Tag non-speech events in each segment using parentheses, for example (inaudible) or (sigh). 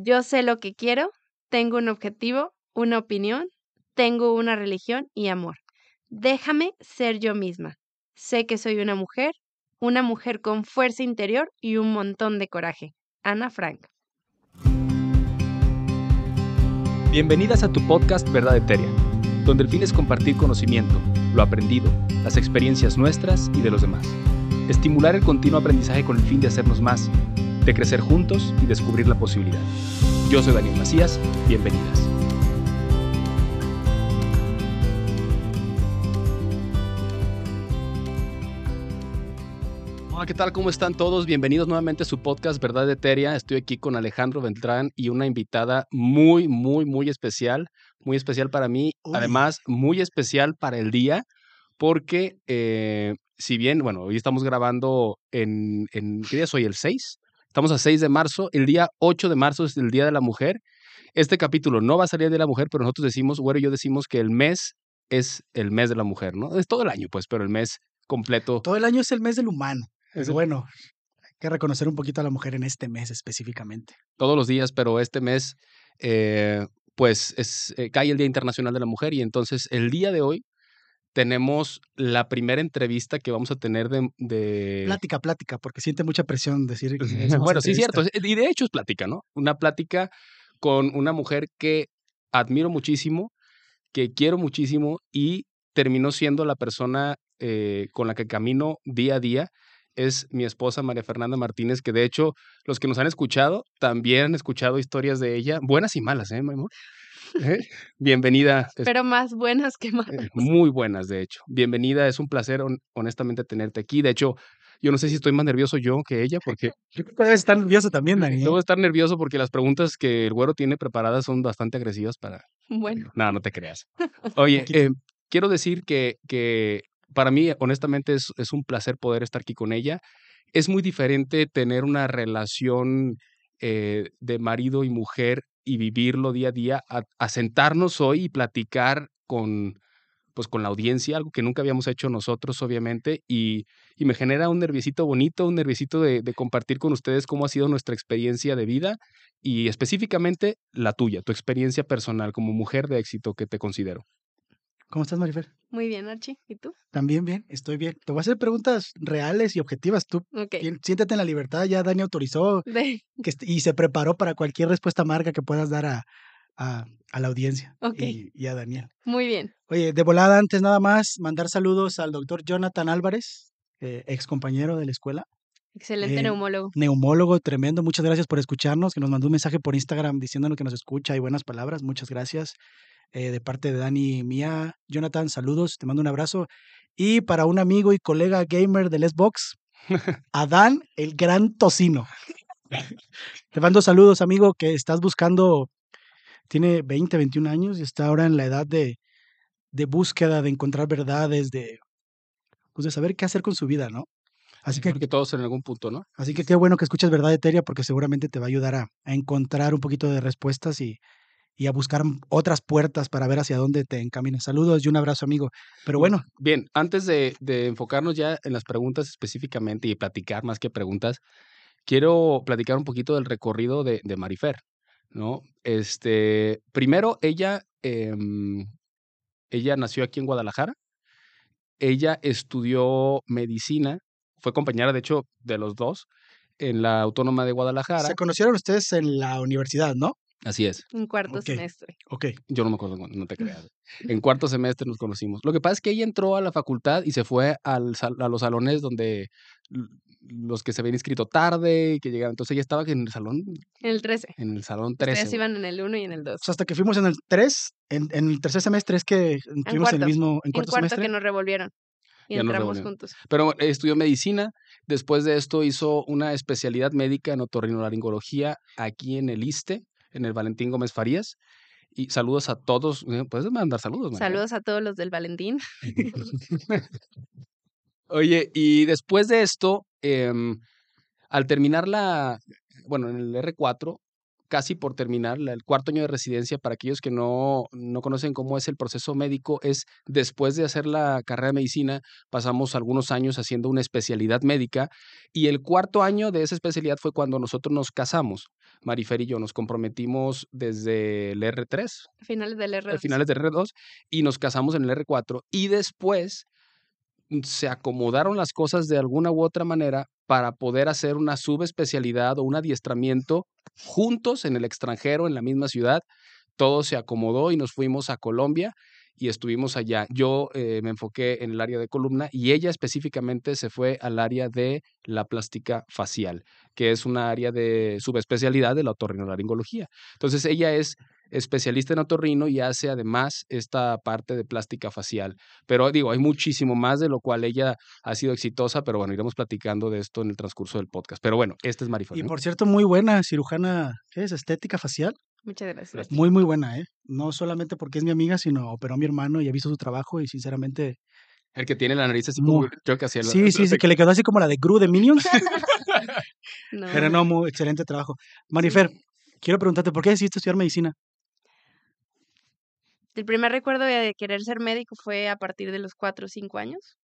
Yo sé lo que quiero, tengo un objetivo, una opinión, tengo una religión y amor. Déjame ser yo misma. Sé que soy una mujer, una mujer con fuerza interior y un montón de coraje. Ana Frank. Bienvenidas a tu podcast Verdad Etérea, donde el fin es compartir conocimiento, lo aprendido, las experiencias nuestras y de los demás. Estimular el continuo aprendizaje con el fin de hacernos más, de crecer juntos y descubrir la posibilidad. Yo soy Daniel Macías, bienvenidas. Hola, ¿qué tal? ¿Cómo están todos? Bienvenidos nuevamente a su podcast Verdad Eteria. Estoy aquí con Alejandro Beltrán y una invitada muy, muy, muy especial, muy especial para mí, Uy. además muy especial para el día, porque eh, si bien, bueno, hoy estamos grabando en, en, ¿qué día es hoy? ¿El 6? Estamos a 6 de marzo, el día 8 de marzo es el Día de la Mujer. Este capítulo no va a salir el Día de la Mujer, pero nosotros decimos, güero y yo decimos que el mes es el mes de la mujer, ¿no? Es todo el año, pues, pero el mes completo. Todo el año es el mes del humano. Es bueno. Hay que reconocer un poquito a la mujer en este mes específicamente. todos los días, pero este mes, eh, pues, es, eh, cae el Día Internacional de la Mujer y entonces el día de hoy tenemos la primera entrevista que vamos a tener de... de- Plática, plática, porque siente mucha presión decir. bueno, sí, entrevista. cierto. Y de hecho es plática, ¿no? Una plática con una mujer que admiro muchísimo, que quiero muchísimo y terminó siendo la persona eh, con la que camino día a día. Es mi esposa María Fernanda Martínez, que de hecho los que nos han escuchado también han escuchado historias de ella, buenas y malas, ¿eh, mi amor? ¿Eh? (laughs) Bienvenida. Pero más buenas que malas. eh, muy buenas, de hecho. Bienvenida, es un placer hon- honestamente tenerte aquí. De hecho, yo no sé si estoy más nervioso yo que ella, porque (laughs) Yo creo que debes estar nervioso también, Dani. (laughs) Debo estar nervioso porque las preguntas que el güero tiene preparadas son bastante agresivas para... Bueno, No, no te creas. Oye, eh, quiero decir que, que para mí, honestamente, es, es un placer poder estar aquí con ella. Es muy diferente tener una relación eh, de marido y mujer y vivirlo día a día, a, sentarnos hoy y platicar con, pues, con la audiencia, algo que nunca habíamos hecho nosotros, obviamente, y, y me genera un nerviosito bonito, un nerviosito de, de compartir con ustedes cómo ha sido nuestra experiencia de vida y específicamente la tuya, tu experiencia personal como mujer de éxito que te considero. ¿Cómo estás, Marifer? muy bien, Archie. ¿Y tú? También bien, estoy bien. Te voy a hacer preguntas reales y objetivas. Tú Ok. tien- siéntate en la libertad. Ya Dani autorizó De- (laughs) que est- y se preparó para cualquier respuesta amarga que puedas dar a, a- a la audiencia Ok. y, y a Daniel. Muy bien. Oye, de volada, antes nada más, mandar saludos al doctor Jonathan Álvarez, eh, ex compañero de la escuela. Excelente Eh, neumólogo. neumólogo tremendo. Muchas gracias por escucharnos, que nos mandó un mensaje por Instagram diciéndonos que nos escucha y buenas palabras. Muchas gracias. Eh, de parte de Dani y mía. Jonathan, saludos, te mando un abrazo. Y para un amigo y colega gamer del Xbox, Adán, el gran tocino. Te mando saludos, amigo, que estás buscando, tiene 20, 21 años y está ahora en la edad de, de búsqueda, de encontrar verdades, de, pues de saber qué hacer con su vida, ¿no? Así que Porque todos en algún punto, ¿no? Así que qué bueno que escuchas Verdad Eteria porque seguramente te va a ayudar a, a encontrar un poquito de respuestas y, y a buscar otras puertas para ver hacia dónde te encaminas. Saludos y un abrazo, amigo. Pero bueno, Bien, antes de, de enfocarnos ya en las preguntas específicamente y platicar más que preguntas, quiero platicar un poquito del recorrido de, de Marifer, ¿no? Este, primero, ella, em, ella nació aquí en Guadalajara, ella estudió medicina, fue compañera, de hecho, de los dos en la Autónoma de Guadalajara. se conocieron ustedes en la universidad, ¿no? Así es. En cuarto semestre. Ok. Yo no me acuerdo no te creas. (laughs) En cuarto semestre nos conocimos. Lo que pasa es que ella entró a la facultad y se fue al sal- a los salones donde los que se habían inscrito tarde y que llegaron. Entonces ella estaba en el salón, En el 13. en el salón Ustedes 13. iban en el 1 y en el 2. O sea, hasta que fuimos en el 3, en, en el tercer semestre es que estuvimos en el cuarto. mismo, en En cuarto, cuarto semestre. que nos revolvieron. Y Ya entramos juntos. Pero estudió medicina. Después de esto hizo una especialidad médica en otorrinolaringología aquí en el ISTE, en el Valentín Gómez Farías. Y saludos a todos. eh, Puedes mandar saludos, María? Saludos a todos los del Valentín. (laughs) Oye, y después de esto, em, al terminar la, bueno, en el R4, casi por terminar el cuarto año de residencia. Para aquellos que no, no conocen cómo es el proceso médico, es después de hacer la carrera de medicina, pasamos algunos años haciendo una especialidad médica y el cuarto año de esa especialidad fue cuando nosotros nos casamos. Marifer y yo nos comprometimos desde el R3. Finales del R2. Finales del R2 y nos casamos en el R4 y después mm, se acomodaron las cosas de alguna u otra manera para poder hacer una subespecialidad o un adiestramiento juntos en el extranjero, en la misma ciudad. Todo se acomodó y nos fuimos a Colombia y estuvimos allá. Yo eh, me enfoqué en el área de columna y ella específicamente se fue al área de la plástica facial, que es una área de subespecialidad de la otorrinolaringología. Entonces ella es especialista en otorrino y hace además esta parte de plástica facial. Pero digo, hay muchísimo más de lo cual ella ha sido exitosa, pero bueno, iremos platicando de esto en el transcurso del podcast. Pero bueno, esta es Marifón. Y por cierto, muy buena cirujana, ¿qué es? Estética facial. Muchas gracias. Muy, muy buena, ¿eh? No solamente porque es mi amiga, sino operó a mi hermano y ha visto su trabajo y sinceramente... El que tiene la nariz así como, creo que hacía Sí, sí, sí, que le quedó así como la de Gru de Minions. (laughs) Pero no, muy excelente trabajo. Marifer, quiero preguntarte, ¿por qué decidiste estudiar medicina? El primer recuerdo de querer ser médico fue a partir de los cuatro o cinco años.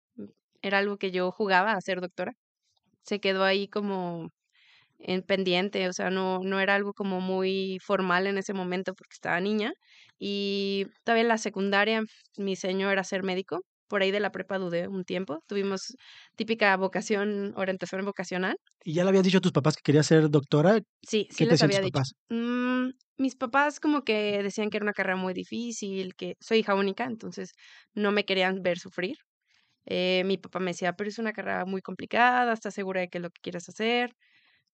Era algo que yo jugaba a ser doctora. Se quedó ahí como en pendiente, o sea, no, no era algo como muy formal en ese momento porque estaba niña. Y todavía en la secundaria mi sueño era ser médico. Por ahí de la prepa dudé un tiempo. Tuvimos típica vocación, orientación vocacional. ¿Y ya le habías dicho a tus papás que querías ser doctora? Sí, sí les había dicho. Mm, mis papás como que decían que era una carrera muy difícil, que soy hija única, entonces no me querían ver sufrir. Eh, mi papá me decía, pero es una carrera muy complicada, ¿estás segura de que es lo que quieres hacer?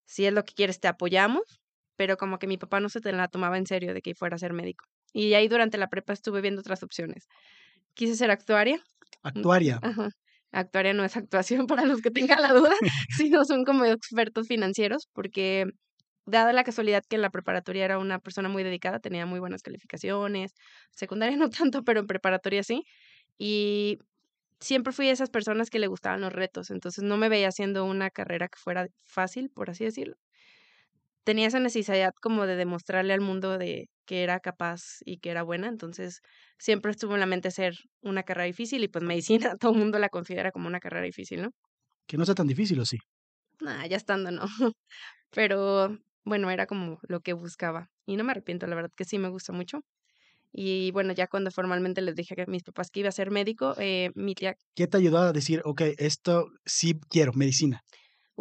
si es lo que quieres, te apoyamos, pero como que mi papá no se te la tomaba en serio de que fuera a ser médico. Y ahí durante la prepa estuve viendo otras opciones. Quise ser actuaria. Actuaria. Ajá. Actuaria no es actuación (laughs) para los que tengan la duda, (laughs) sino son como expertos financieros, porque dada la casualidad que en la preparatoria era una persona muy dedicada, tenía muy buenas calificaciones, secundaria (laughs) no tanto, pero en preparatoria sí, y siempre fui de esas personas que le gustaban los retos, entonces no me veía haciendo una carrera que fuera fácil, por así decirlo. Tenía esa necesidad como de demostrarle al mundo de que era capaz y que era buena, entonces siempre estuvo en la mente ser una carrera difícil y pues medicina (laughs) todo el mundo la considera como una carrera difícil, ¿no? Que no sea tan difícil, ¿o sí? Nah, ya estando no. (laughs) Pero bueno, era como lo que buscaba y no me arrepiento, la verdad que sí me gusta mucho. Y bueno, ya cuando formalmente les dije a mis papás que iba a ser médico, eh, mi tía... ¿Qué te ayudó a decir, ok, esto sí quiero, medicina?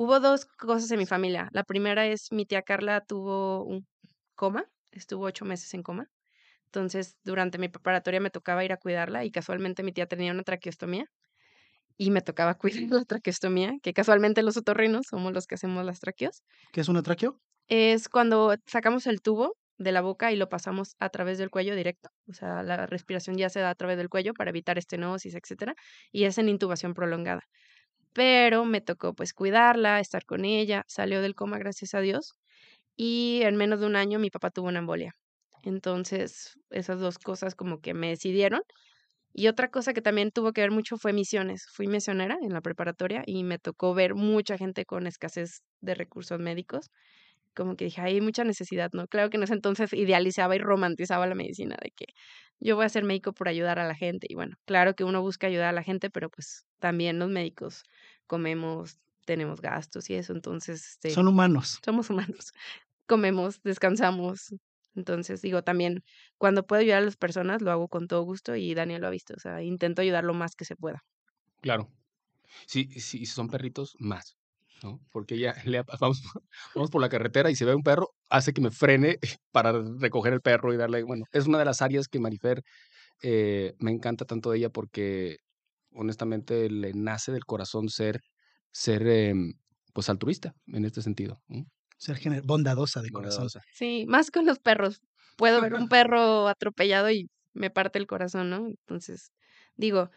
Hubo dos cosas en mi familia. La primera es mi tía Carla tuvo un coma, estuvo ocho meses en coma. Entonces, durante mi preparatoria me tocaba ir a cuidarla y casualmente mi tía tenía una traqueostomía y me tocaba (laughs) cuidar la traqueostomía, que casualmente los otorrinos somos los que hacemos las traqueos. ¿Qué es una traqueo? Es cuando sacamos el tubo de la boca y lo pasamos a través del cuello directo. O sea, la respiración ya se da a través del cuello para evitar estenosis, etcétera, y es en intubación prolongada. Pero me tocó pues cuidarla, estar con ella, salió del coma gracias a Dios y en menos de un año mi papá tuvo una embolia. Entonces, esas dos cosas como que me decidieron. Y otra cosa que también tuvo que ver mucho fue misiones. Fui misionera en la preparatoria y me tocó ver mucha gente con escasez de recursos médicos como que dije, hay mucha necesidad, ¿no? Claro que en ese entonces idealizaba y romantizaba la medicina, de que yo voy a ser médico por ayudar a la gente. Y bueno, claro que uno busca ayudar a la gente, pero pues también los médicos comemos, tenemos gastos y eso, entonces... Este, Son humanos. Somos humanos. (laughs) Comemos, descansamos. Entonces, digo, también cuando puedo ayudar a las personas, lo hago con todo gusto y Daniel lo ha visto, o sea, intento ayudar lo más que se pueda. Claro. Sí, sí, si son perritos, más. ¿No? Porque ya (laughs) le, vamos, (laughs) vamos por la carretera y si ve un perro, hace que me frene (laughs) para recoger el perro y darle, bueno, es una de las áreas que Marifer eh, me encanta tanto de ella porque honestamente le nace del corazón ser, ser em, pues altruista en este sentido. Ser bondadosa de corazón. Sí, más con los perros. Puedo ver un perro atropellado y me parte el corazón, ¿no? Entonces, digo,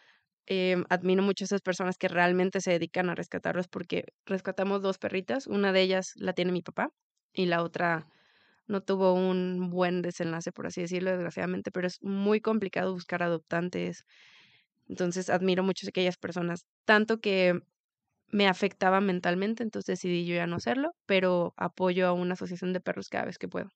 eh, admiro mucho a esas personas que realmente se dedican a rescatarlos porque rescatamos dos perritas, una de ellas la tiene mi papá y la otra no tuvo un buen desenlace, por así decirlo, desgraciadamente, pero es muy complicado buscar adoptantes. Entonces admiro mucho a aquellas personas, tanto que me afectaba mentalmente, entonces decidí yo ya no hacerlo, pero apoyo a una asociación de perros cada vez que puedo.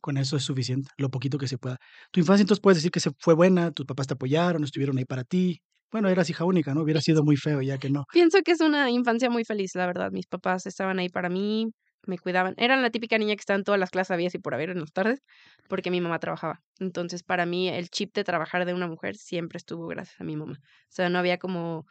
Con eso es suficiente, lo poquito que se pueda. Tu infancia entonces puedes decir que se fue buena, tus papás te apoyaron, estuvieron ahí para ti. Bueno, eras hija única, ¿no? Hubiera sido muy feo ya que no. Pienso que es una infancia muy feliz, la verdad. Mis papás estaban ahí para mí, me cuidaban. Eran la típica niña que estaba en todas las clases había y por haber en las tardes, porque mi mamá trabajaba. Entonces, para mí, el chip de trabajar de una mujer siempre estuvo gracias a mi mamá. O sea, no había como,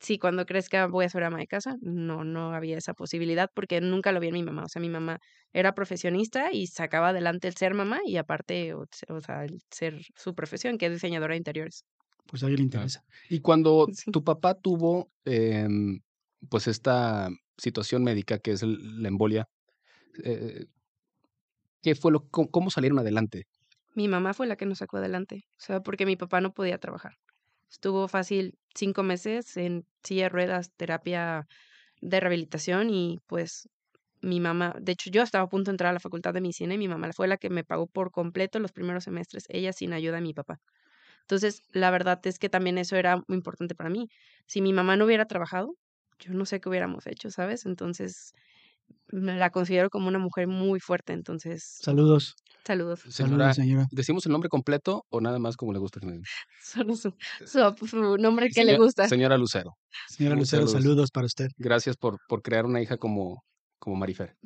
sí, cuando crezca voy a ser ama de casa. No, no había esa posibilidad porque nunca lo vi en mi mamá. O sea, mi mamá era profesionista y sacaba adelante el ser mamá y aparte, o, o sea, el ser su profesión, que es diseñadora de interiores. Pues a alguien le interesa. Y cuando (laughs) Sí. tu papá tuvo, em, pues, esta situación médica que es el- la embolia, eh, ¿qué fue lo có cómo salieron adelante? Mi mamá fue la que nos sacó adelante, o sea, porque mi papá no podía trabajar. Estuvo fácil 5 meses en silla de ruedas, terapia de rehabilitación y, pues, mi mamá de hecho, yo estaba a punto de entrar a la facultad de medicina y mi mamá fue la que me pagó por completo los primeros semestres, ella sin ayuda de mi papá. Entonces, la verdad es que también eso era muy importante para mí. Si mi mamá no hubiera trabajado, yo no sé qué hubiéramos hecho, ¿sabes? Entonces, me la considero como una mujer muy fuerte, entonces, Saludos, saludos. Señora, saludos, señora. ¿decimos el nombre completo o nada más como le gusta que me digan? (laughs) Solo su su su nombre que le Señora gusta. señora Lucero. Señora Lucero, saludos. saludos para usted. Gracias por por crear una hija como como Marifer.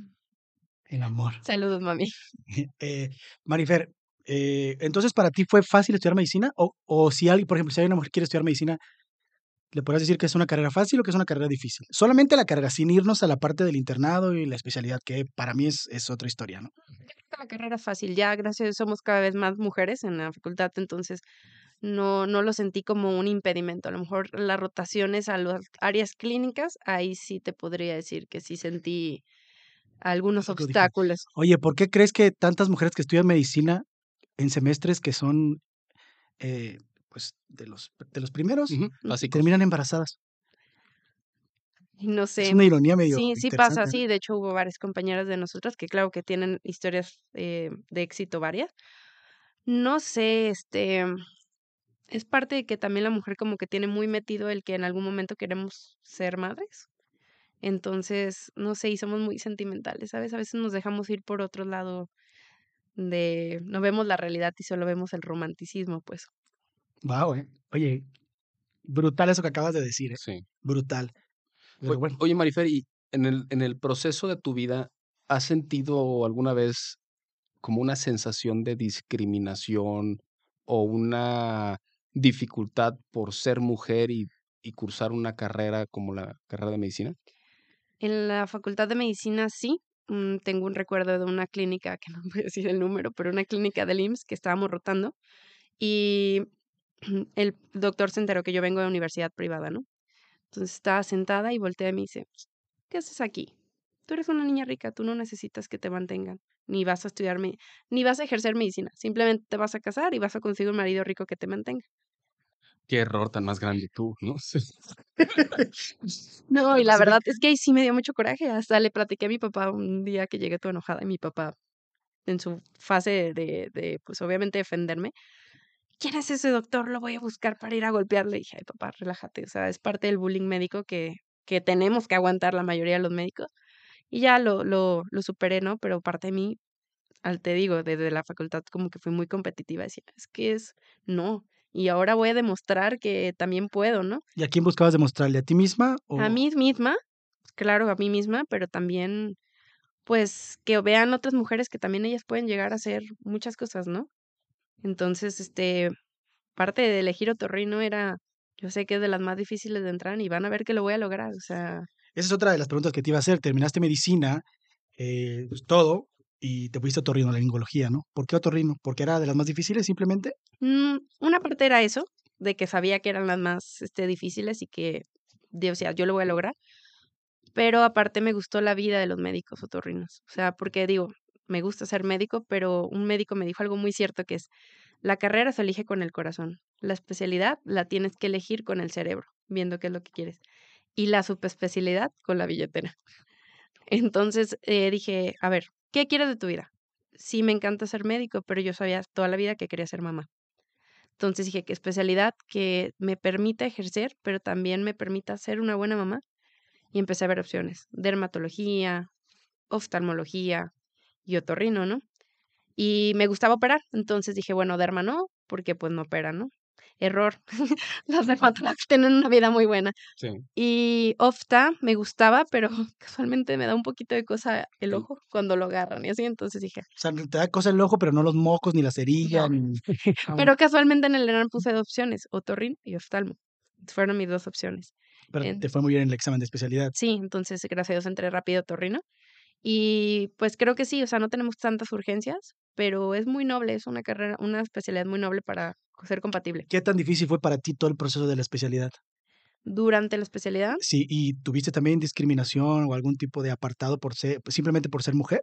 El amor. Saludos, mami. (laughs) Eh, Marifer, eh, entonces para ti fue fácil estudiar medicina o, o si alguien, por ejemplo, si hay una mujer que quiere estudiar medicina, ¿le podrías decir que es una carrera fácil o que es una carrera difícil? Solamente la carrera, sin irnos a la parte del internado y la especialidad, que para mí es, es otra historia, ¿no? La carrera es fácil, ya gracias a Dios somos cada vez más mujeres en la facultad, entonces no no lo sentí como un impedimento. A lo mejor las rotaciones a las áreas clínicas, ahí sí te podría decir que sí sentí algunos obstáculos. Oye, ¿por qué crees que tantas mujeres que estudian medicina en semestres que son, eh, pues, de los, de los primeros, básicos. terminan embarazadas? No Es sé. una ironía medio Sí, sí pasa, sí, de hecho hubo varias compañeras de nosotras que claro que tienen historias, eh, de éxito varias. No sé, este, es parte de que también la mujer como que tiene muy metido el que en algún momento queremos ser madres. Entonces, no sé, y somos muy sentimentales, ¿sabes? A veces nos dejamos ir por otro lado de no vemos la realidad y solo vemos el romanticismo, pues. Guau, eh. Oye, brutal eso que acabas de decir, ¿eh? Sí. Brutal. Pero Oye bueno. oye, Marifer, y en el en el proceso de tu vida, ¿has sentido alguna vez como una sensación de discriminación o una dificultad por ser mujer y y cursar una carrera como la carrera de medicina? En la facultad de medicina sí, mm, tengo un recuerdo de una clínica, que no (laughs) voy a decir el número, pero una clínica del IMSS que estábamos rotando, y (clears throat) el doctor se enteró que yo vengo de universidad privada, ¿no? Entonces, estaba sentada y voltea y me dice: "¿Qué haces aquí? Tú eres una niña rica, tú no necesitas que te mantengan, ni vas a estudiar ni vas a ejercer medicina, simplemente te vas a casar y vas a conseguir un marido rico que te mantenga". Qué error tan más grande tú, ¿no? Sí. (laughs) No, y la verdad es que ahí sí me dio mucho coraje, hasta le platiqué a mi papá un día que llegué toda enojada, y mi papá, en su fase de de, pues, obviamente defenderme: "¿Quién es ese doctor? Lo voy a buscar para ir a golpearle". Y dije: "Ay, papá, relájate", o sea, es parte del bullying médico que que tenemos que aguantar la mayoría de los médicos. Y ya lo lo lo superé, ¿no? Pero parte de mí, al te digo, desde la facultad como que fui muy competitiva, decía: "Es que es no, y ahora voy a demostrar que también puedo", ¿no? ¿Y a quién buscabas demostrarle? ¿A ti misma A mí misma, claro, a mí misma, pero también, pues, que vean otras mujeres que también ellas pueden llegar a hacer muchas cosas, ¿no? Entonces, este, parte de elegir otorrino era, yo sé que es de las más difíciles de entrar y van a ver que lo voy a lograr, o sea Esa es otra de las preguntas que te iba a hacer. Terminaste medicina, eh, pues, todo, y te fuiste a otorrinolaringología, ¿no? ¿Por qué otorrino? ¿Porque era de las más difíciles simplemente? Mm, una parte era eso, de que sabía que eran las más, este, difíciles y que, de o sea, yo lo voy a lograr. Pero aparte me gustó la vida de los médicos otorrinos, o sea, porque digo, me gusta ser médico, pero un médico me dijo algo muy cierto, que es: "La carrera se elige con el corazón, la especialidad la tienes que elegir con el cerebro, viendo qué es lo que quieres, y la subespecialidad con la billetera". (laughs) Entonces, eh, dije: "A ver, ¿qué quieres de tu vida?". Sí, me encanta ser médico, pero yo sabía toda la vida que quería ser mamá. Entonces dije: "¿Qué especialidad que me permita ejercer, pero también me permita ser una buena mamá?". Y empecé a ver opciones, dermatología, oftalmología y otorrino, ¿no? y me gustaba operar. Entonces dije, bueno, derma no, porque pues no operan, ¿no? Error. (laughs) Los dermatólogos (laughs) tienen una vida muy buena. Sí. Y ofta me gustaba, pero (laughs) casualmente me da un poquito de cosa el ojo cuando lo agarran y así. Entonces dije, O sea, te da cosa el ojo, pero no los mocos, ni la cerilla, ni... Pero casualmente en el ENAR puse dos opciones, otorrin y oftalmo. Fueron mis dos opciones. pero en- te fue muy bien en el examen de especialidad. Sí, entonces gracias a Dios entré rápido a otorrino. Y pues creo que sí, o sea, no tenemos tantas urgencias, pero es muy noble, es una carrera, una especialidad muy noble para ser compatible. ¿Qué tan difícil fue para ti todo el proceso de la especialidad? Durante la especialidad, Sí, ¿y tuviste también discriminación o algún tipo de apartado por ser, simplemente por ser mujer?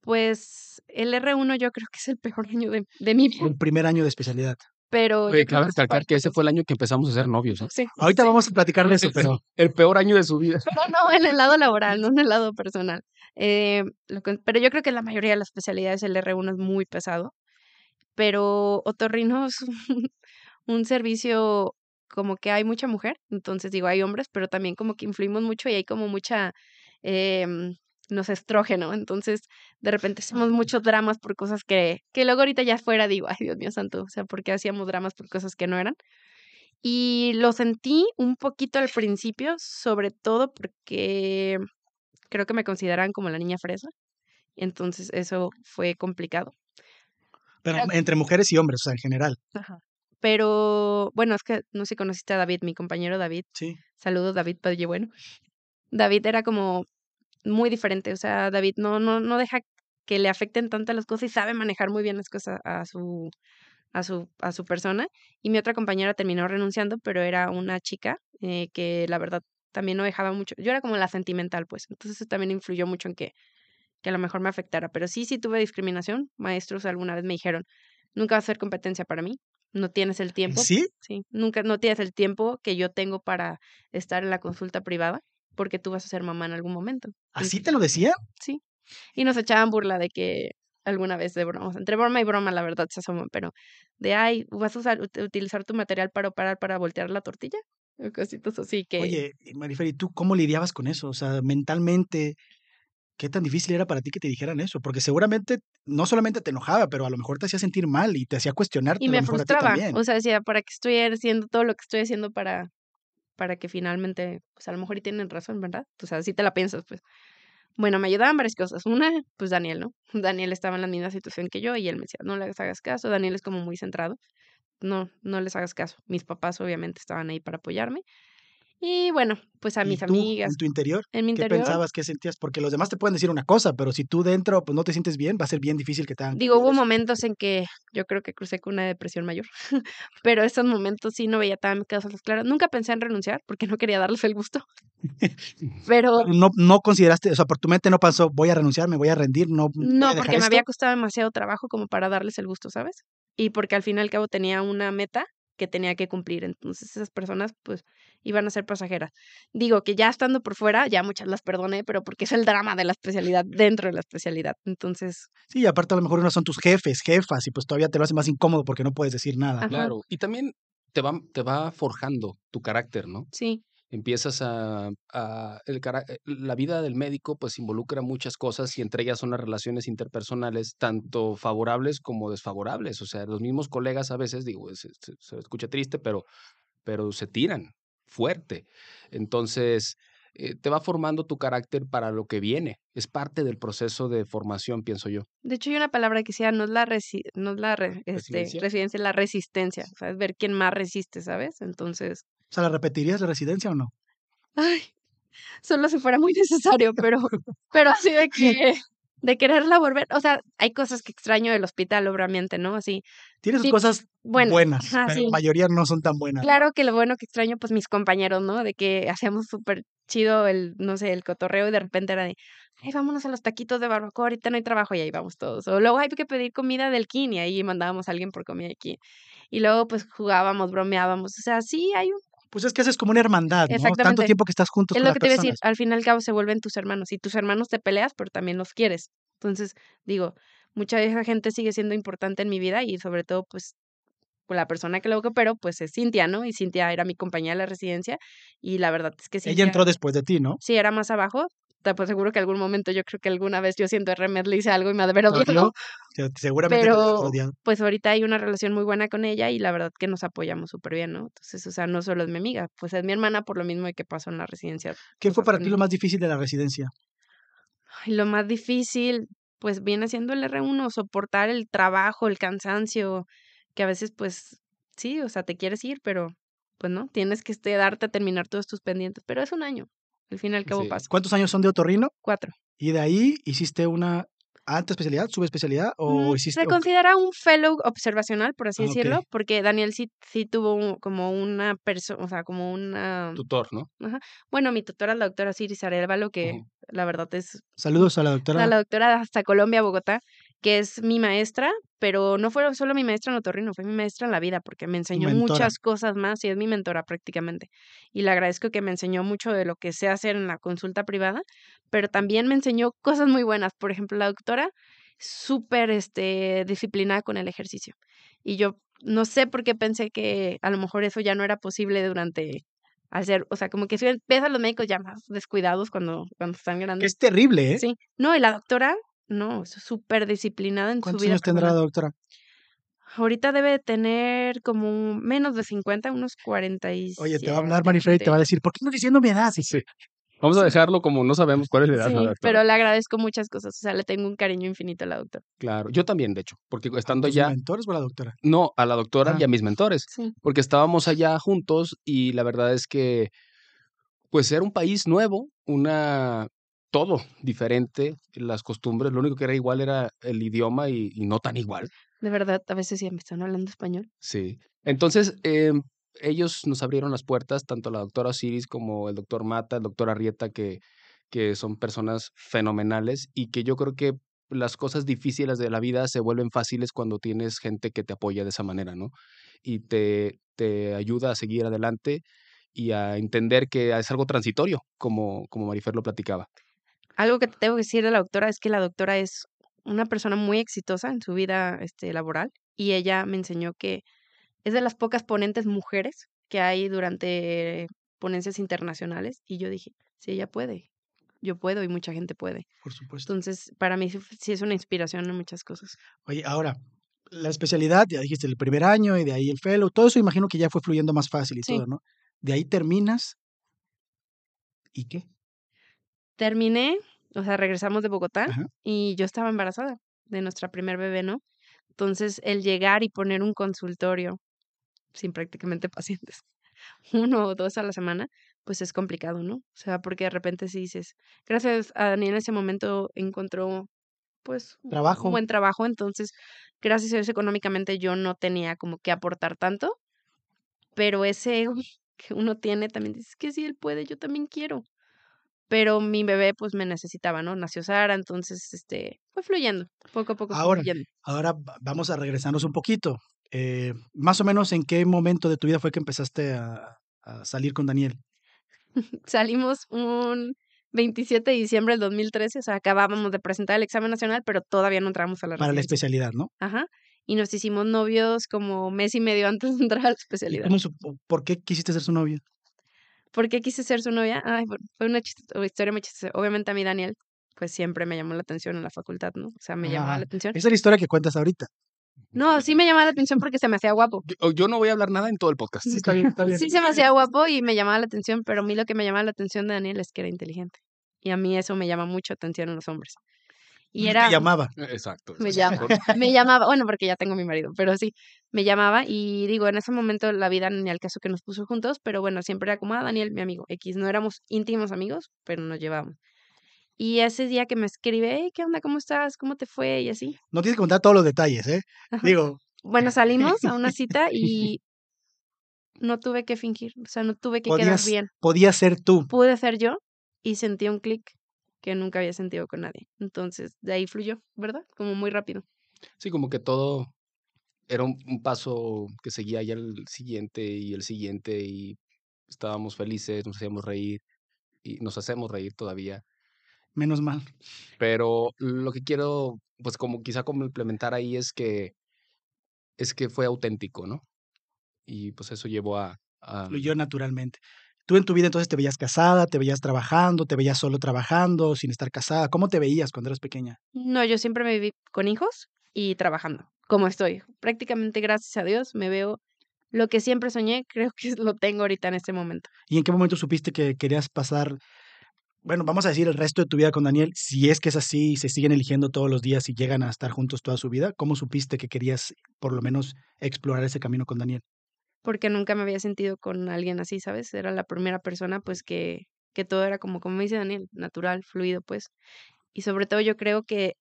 pues el R1 yo creo que es el peor año de, de mi vida, El primer año de especialidad. pero... Oye, es recalcar que ese fue el año que empezamos a ser novios. ¿eh? Sí, Ahorita sí. vamos a platicar de eso, (laughs) pero El peor año de su vida. (laughs) No, no, en el lado laboral, no en el lado personal. Eh, lo que- pero yo creo que la mayoría de las especialidades el R1 es muy pesado, pero otorrino es un, (laughs) un servicio como que hay mucha mujer, entonces digo, hay hombres, pero también como que influimos mucho y hay como mucha, em, no sé, estrógeno, entonces de repente hacemos muchos dramas por cosas que, que luego ahorita ya fuera digo, ay Dios mío santo, o sea, ¿por qué hacíamos dramas por cosas que no eran? Y lo sentí un poquito al principio, sobre todo porque creo que me consideraban como la niña fresa. Entonces eso fue complicado. Pero entre mujeres y hombres, o sea, en general. Pero bueno, es que no sé si conociste a David, mi compañero David. Sí. Saludos, David Padilla, bueno. David era como muy diferente, o sea, David no, no, no deja que le afecten tanto las cosas y sabe manejar muy bien las cosas a su, a su, a su persona. Y mi otra compañera terminó renunciando, pero era una chica eh, que la verdad también no dejaba mucho. Yo era como la sentimental, pues, entonces eso también influyó mucho en que, que a lo mejor me afectara. Pero sí, sí tuve discriminación. Maestros alguna vez me dijeron, nunca va a ser competencia para mí, no tienes el tiempo. ¿Sí? Sí, nunca, no tienes el tiempo que yo tengo para estar en la consulta privada, porque tú vas a ser mamá en algún momento. ¿Así te lo decía? Sí. Y nos echaban burla de que alguna vez de broma, entre broma y broma, la verdad se asoman, pero de ay, vas a usar, ut- utilizar tu material para operar para voltear la tortilla. O Cositas así que. Oye, Marifer, ¿y tú cómo lidiabas con eso? O sea, mentalmente, ¿qué tan difícil era para ti que te dijeran eso? Porque seguramente no solamente te enojaba, pero a lo mejor te hacía sentir mal y te hacía cuestionarte y me frustraba. O sea, decía, ¿para qué estoy haciendo todo lo que estoy haciendo para, para que finalmente, pues a lo mejor y tienen razón, ¿verdad? O sea, si te la piensas, pues. Bueno, me ayudaban varias cosas. Una, pues Daniel, ¿no? (laughs) Daniel estaba en la misma situación que yo y él me decía, no le hagas caso. Daniel es como muy centrado. No, no les hagas caso. Mis papás obviamente estaban ahí para apoyarme. Y bueno, pues a ¿Y mis tú, amigas, en tu interior, en mi qué interior, pensabas, qué sentías? Porque los demás te pueden decir una cosa, pero si tú dentro pues no te sientes bien, va a ser bien difícil que te hagan digo, hubo momentos en que yo creo que crucé con una depresión mayor, (laughs) pero esos momentos sí no veía tan cosas claras. Nunca pensé en renunciar porque no quería darles el gusto, (laughs) pero No, no consideraste, o sea, por tu mente no pasó, voy a renunciar, me voy a rendir, no, voy No, a porque me había costado demasiado trabajo como para darles el gusto, ¿sabes? Y porque al fin y al cabo tenía una meta que tenía que cumplir. Entonces esas personas pues iban a ser pasajeras. Digo que ya estando por fuera, ya muchas las perdoné, pero porque es el drama de la especialidad dentro de la especialidad. Entonces, Sí, y aparte a lo mejor unos son tus jefes, jefas, y pues todavía te lo hace más incómodo porque no puedes decir nada. Ajá. Claro. Y también te va, te va forjando tu carácter, ¿no? sí, Empiezas a, a- el cara- eh, la vida del médico pues involucra muchas cosas y entre ellas son las relaciones interpersonales, tanto favorables como desfavorables. O sea, los mismos colegas a veces, digo, se, se- se escucha triste, pero, pero se tiran fuerte. Entonces, eh, te va formando tu carácter para lo que viene. Es parte del proceso de formación, pienso yo. de hecho hay una palabra que sea, no es la, resi- no es la re- este, es la resistencia. O sea, es ver quién más resiste, ¿sabes? Entonces, sea, ¿la repetirías la residencia o no? ay, solo si fuera muy necesario, pero, pero así de que, de quererla volver, o sea, hay cosas que extraño del hospital, obviamente, ¿no? Así, Tiene sus Sí, cosas buenas, ajá, pero sí. la mayoría no son tan buenas. claro que lo bueno que extraño, pues mis compañeros, ¿no? De que hacíamos súper chido el, no sé, el cotorreo y de repente era de, ay, vámonos a los taquitos de barbacoa, ahorita no hay trabajo y ahí vamos todos. O luego hay que pedir comida del kin y ahí mandábamos a alguien por comida de kin. Y luego pues jugábamos, bromeábamos, o sea, sí hay un Pues es que haces como una hermandad, ¿no? Tanto tiempo que estás juntos Es con lo las que te iba a decir, al fin y al cabo se vuelven tus hermanos y tus hermanos te peleas, pero también los quieres. Entonces, digo, mucha de esa gente sigue siendo importante en mi vida y sobre todo, pues, con la persona que luego pero pues es Cintia, ¿no? Y Cintia era mi compañera de la residencia y la verdad es que Cintia, Ella entró después de ti, ¿no? sí era más abajo. Te pues seguro que algún momento yo creo que alguna vez yo siendo RMED le hice algo y me ha de haber odiado. sea, seguramente Pero rodeado. pues ahorita hay una relación muy buena con ella y la verdad que nos apoyamos súper bien, ¿no? Entonces, o sea, no solo es mi amiga, pues es mi hermana por lo mismo de que pasó en la residencia. ¿Qué o fue para ti lo más difícil de la residencia? Ay, lo más difícil, pues viene siendo el R1, soportar el trabajo, el cansancio, que a veces pues sí, o sea, te quieres ir, pero pues no, tienes que este, darte a terminar todos tus pendientes, pero es un año, al fin y al cabo Sí. pasa. ¿Cuántos años son de otorrino? Cuatro. Y de ahí hiciste una alta especialidad, subespecialidad o Mm, hiciste Se considera un fellow observacional, por así Ah, decirlo, porque Daniel sí, sí tuvo un- como una persona, o sea, como una... Tutor, ¿no? Bueno, mi tutora es la doctora Ciris Arevalo, que Ujú. la verdad es Saludos a la a doctora. la doctora hasta Colombia, Bogotá, que es mi maestra, pero no fue solo mi maestra en otorrino, fue mi maestra en la vida, porque me enseñó mentora. muchas cosas más y es mi mentora prácticamente. Y le agradezco que me enseñó mucho de lo que sé hacer en la consulta privada, pero también me enseñó cosas muy buenas. Por ejemplo, la doctora súper este, disciplinada con el ejercicio. Y yo no sé por qué pensé que a lo mejor eso ya no era posible durante hacer, o sea, como que si ves a los médicos ya más descuidados cuando, cuando están grandes. es terrible, ¿eh? Sí, no, y la doctora, no, es súper disciplinada en su ¿Cuántos vida años tendrá la personal. doctora? Ahorita debe de tener como un- menos de 50, unos 47. Oye, te va a hablar Marifrey y te va a decir, ¿por qué no diciendo mi edad? Sí. Vamos a dejarlo como no sabemos cuál es la edad, Sí, pero le agradezco muchas cosas, o sea, le tengo un cariño infinito a la doctora. Claro, yo también, de hecho, porque estando ¿Tus allá, mentores o a la doctora? no, a la doctora y Ah. a mis mentores, Sí, porque estábamos allá juntos y la verdad es que, pues era un país nuevo, una, todo diferente, las costumbres, lo único que era igual era el idioma y, y no tan igual, de verdad, a veces sí me están hablando español. sí. Entonces, em, ellos nos abrieron las puertas, tanto la doctora Osiris como el doctor Mata, el doctor Arrieta, que, que son personas fenomenales y que yo creo que las cosas difíciles de la vida se vuelven fáciles cuando tienes gente que te apoya de esa manera, ¿no? Y te, te ayuda a seguir adelante y a entender que es algo transitorio, como, como Marifer lo platicaba. Algo que te tengo que decir de la doctora es que la doctora es una persona muy exitosa en su vida este, laboral y ella me enseñó que es de las pocas ponentes mujeres que hay durante ponencias internacionales y yo dije, sí, ella puede, yo puedo y mucha gente puede. Por supuesto. Entonces, para mí sí es una inspiración en muchas cosas. Oye, ahora, la especialidad, ya dijiste el primer año y de ahí el fellow, todo eso imagino que ya fue fluyendo más fácil y Sí. todo, ¿no? De ahí terminas. ¿Y qué? Terminé, o sea, regresamos de Bogotá Ajá. y yo estaba embarazada de nuestra primer bebé, ¿no? Entonces, el llegar y poner un consultorio sin prácticamente (laughs) pacientes, uno o dos a la semana, pues es complicado, ¿no? O sea, porque de repente si dices, gracias a Daniel en ese momento encontró pues un- Trabajo. un buen trabajo, entonces gracias a eso económicamente yo no tenía como que aportar tanto, pero ese ego (laughs) que uno tiene también dices que si él puede, yo también quiero. Pero mi bebé pues me necesitaba, ¿no? Nació Sara, entonces este fue fluyendo, poco a poco fue Ahora, fluyendo. ahora va- vamos a regresarnos un poquito. Eh, más o menos, ¿en qué momento de tu vida fue que empezaste a, a salir con Daniel? (laughs) Salimos un 27 de diciembre del 2013, o sea, acabábamos de presentar el examen nacional, pero todavía no entramos a la Para la especialidad, ¿no? Ajá. Y nos hicimos novios como mes y medio antes de entrar a la ¿Y especialidad. ¿Por qué quisiste ser su novia? ¿Por qué quise ser su novia? Ay, fue una historia muy chistosa. Obviamente a mí Daniel, pues siempre me llamó la atención en la facultad, ¿no? O sea, me llamaba Ajá. la atención. Esa es la historia que cuentas ahorita. No, sí me llamaba la atención porque se me hacía guapo. Yo, yo no voy a hablar nada en todo el podcast. Sí, está bien, está bien. Sí se me hacía guapo y me llamaba la atención, pero a mí lo que me llamaba la atención de Daniel es que era inteligente. Y a mí eso me llama mucho atención en los hombres. Y era, llamaba. Exacto. me llama, (laughs) me llamaba, bueno, porque ya tengo mi marido, pero sí, me llamaba y digo, en ese momento la vida ni al caso que nos puso juntos, pero bueno, siempre era como, ah, Daniel, mi amigo, X, no éramos íntimos amigos, pero nos llevábamos. Y ese día que me escribe, hey, ¿qué onda? ¿Cómo estás? ¿Cómo te fue? Y así. No tienes que contar todos los detalles, ¿eh? Ajá. Digo, Bueno, salimos a una (laughs) cita y no tuve que fingir, o sea, no tuve que quedar bien. podías ser tú. Pude ser yo y sentí un clic que nunca había sentido con nadie. Entonces, de ahí fluyó, ¿verdad? Como muy rápido. Sí, como que todo era un, un paso que seguía ya el siguiente y el siguiente y estábamos felices, nos hacíamos reír y nos hacemos reír todavía. Menos mal. Pero lo que quiero, pues como quizá complementar ahí es que es que fue auténtico, ¿no? Y pues eso llevó a, a- Fluyó naturalmente. Tú en tu vida entonces te veías casada, te veías trabajando, te veías solo trabajando, sin estar casada. ¿Cómo te veías cuando eras pequeña? No, yo siempre me viví con hijos y trabajando, como estoy. Prácticamente, gracias a Dios, me veo lo que siempre soñé, creo que lo tengo ahorita en este momento. ¿Y en qué momento supiste que querías pasar, bueno, vamos a decir el resto de tu vida con Daniel? Si es que es así y se siguen eligiendo todos los días y llegan a estar juntos toda su vida, ¿cómo supiste que querías por lo menos explorar ese camino con Daniel? Porque nunca me había sentido con alguien así, ¿sabes? Era la primera persona, pues, que, que todo era como, como me dice Daniel, natural, fluido, pues. Y sobre todo yo creo que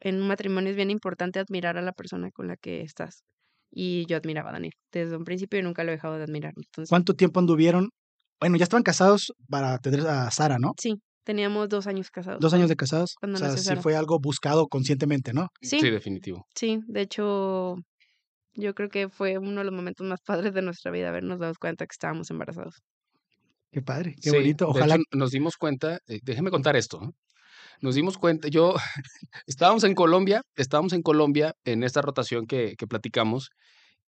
en un matrimonio es bien importante admirar a la persona con la que estás y yo admiraba a Daniel desde un principio y nunca lo he dejado de admirar. Entonces, ¿Cuánto tiempo anduvieron? Bueno, ya estaban casados para tener a Sara, ¿no? Sí, teníamos dos años casados. Dos años de casados. Cuando o sea, nació sí Sara. fue algo buscado conscientemente, ¿no? Sí, Sí, definitivo. sí, de hecho, yo creo que fue uno de los momentos más padres de nuestra vida, habernos dado cuenta que estábamos embarazados. Qué padre, qué Sí, bonito. Ojalá. hecho, nos dimos cuenta, eh, déjeme contar esto. ¿no? Nos dimos cuenta, yo (laughs) estábamos en Colombia, estábamos en Colombia en esta rotación que, que platicamos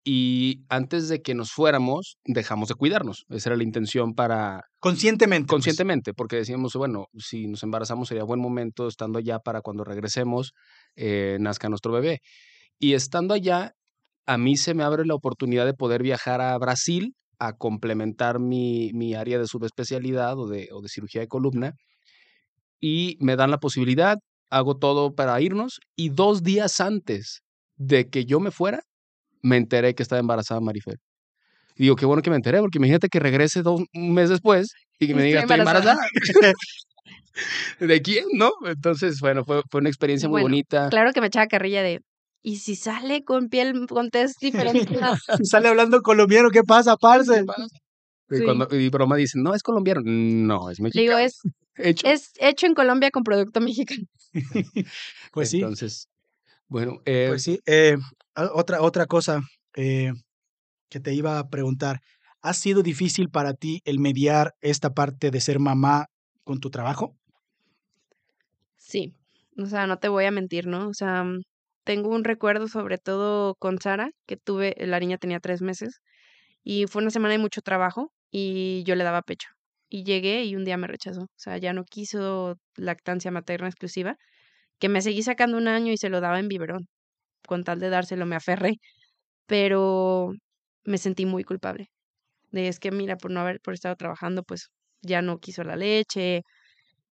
y antes de que nos fuéramos dejamos de cuidarnos. Esa era la intención para conscientemente. pues. conscientemente, porque decíamos, bueno, si nos embarazamos sería buen momento estando allá para cuando regresemos eh, nazca nuestro bebé. Y estando allá, a mí se me abre la oportunidad de poder viajar a Brasil a complementar mi, mi área de subespecialidad o de, o de cirugía de columna. Y me dan la posibilidad, hago todo para irnos y dos días antes de que yo me fuera, me enteré que estaba embarazada Marifer. Y digo, qué bueno que me enteré, porque imagínate que regrese dos, un mes después y que me diga, estoy embarazada". embarazada. (laughs) (laughs) ¿De quién? ¿No? Entonces, bueno, fue, fue una experiencia muy Bueno, bonita. Claro que me echaba carrilla de, ¿y si sale con piel, con test diferente? (laughs) Sale hablando colombiano, ¿qué pasa, parce? Y. Cuando, y broma dicen, no, es colombiano. No, es mexicano. digo, es, (laughs) hecho. es hecho en Colombia con producto mexicano. (laughs) Pues sí, Entonces, bueno, eh, pues sí. Eh, a- otra, otra cosa eh, que te iba a preguntar. ¿Ha sido difícil para ti el mediar esta parte de ser mamá con tu trabajo? Sí, o sea, no te voy a mentir, ¿no? O sea, mm, tengo un recuerdo sobre todo con Sara, que tuve, la niña tenía tres meses y fue una semana de mucho trabajo y yo le daba pecho. Y llegué y un día me rechazó, o sea, ya no quiso lactancia materna exclusiva, que me seguí sacando un año y se lo daba en biberón, con tal de dárselo me aferré, pero me sentí muy culpable. De es que mira, por no haber, por estado trabajando, pues ya no quiso la leche,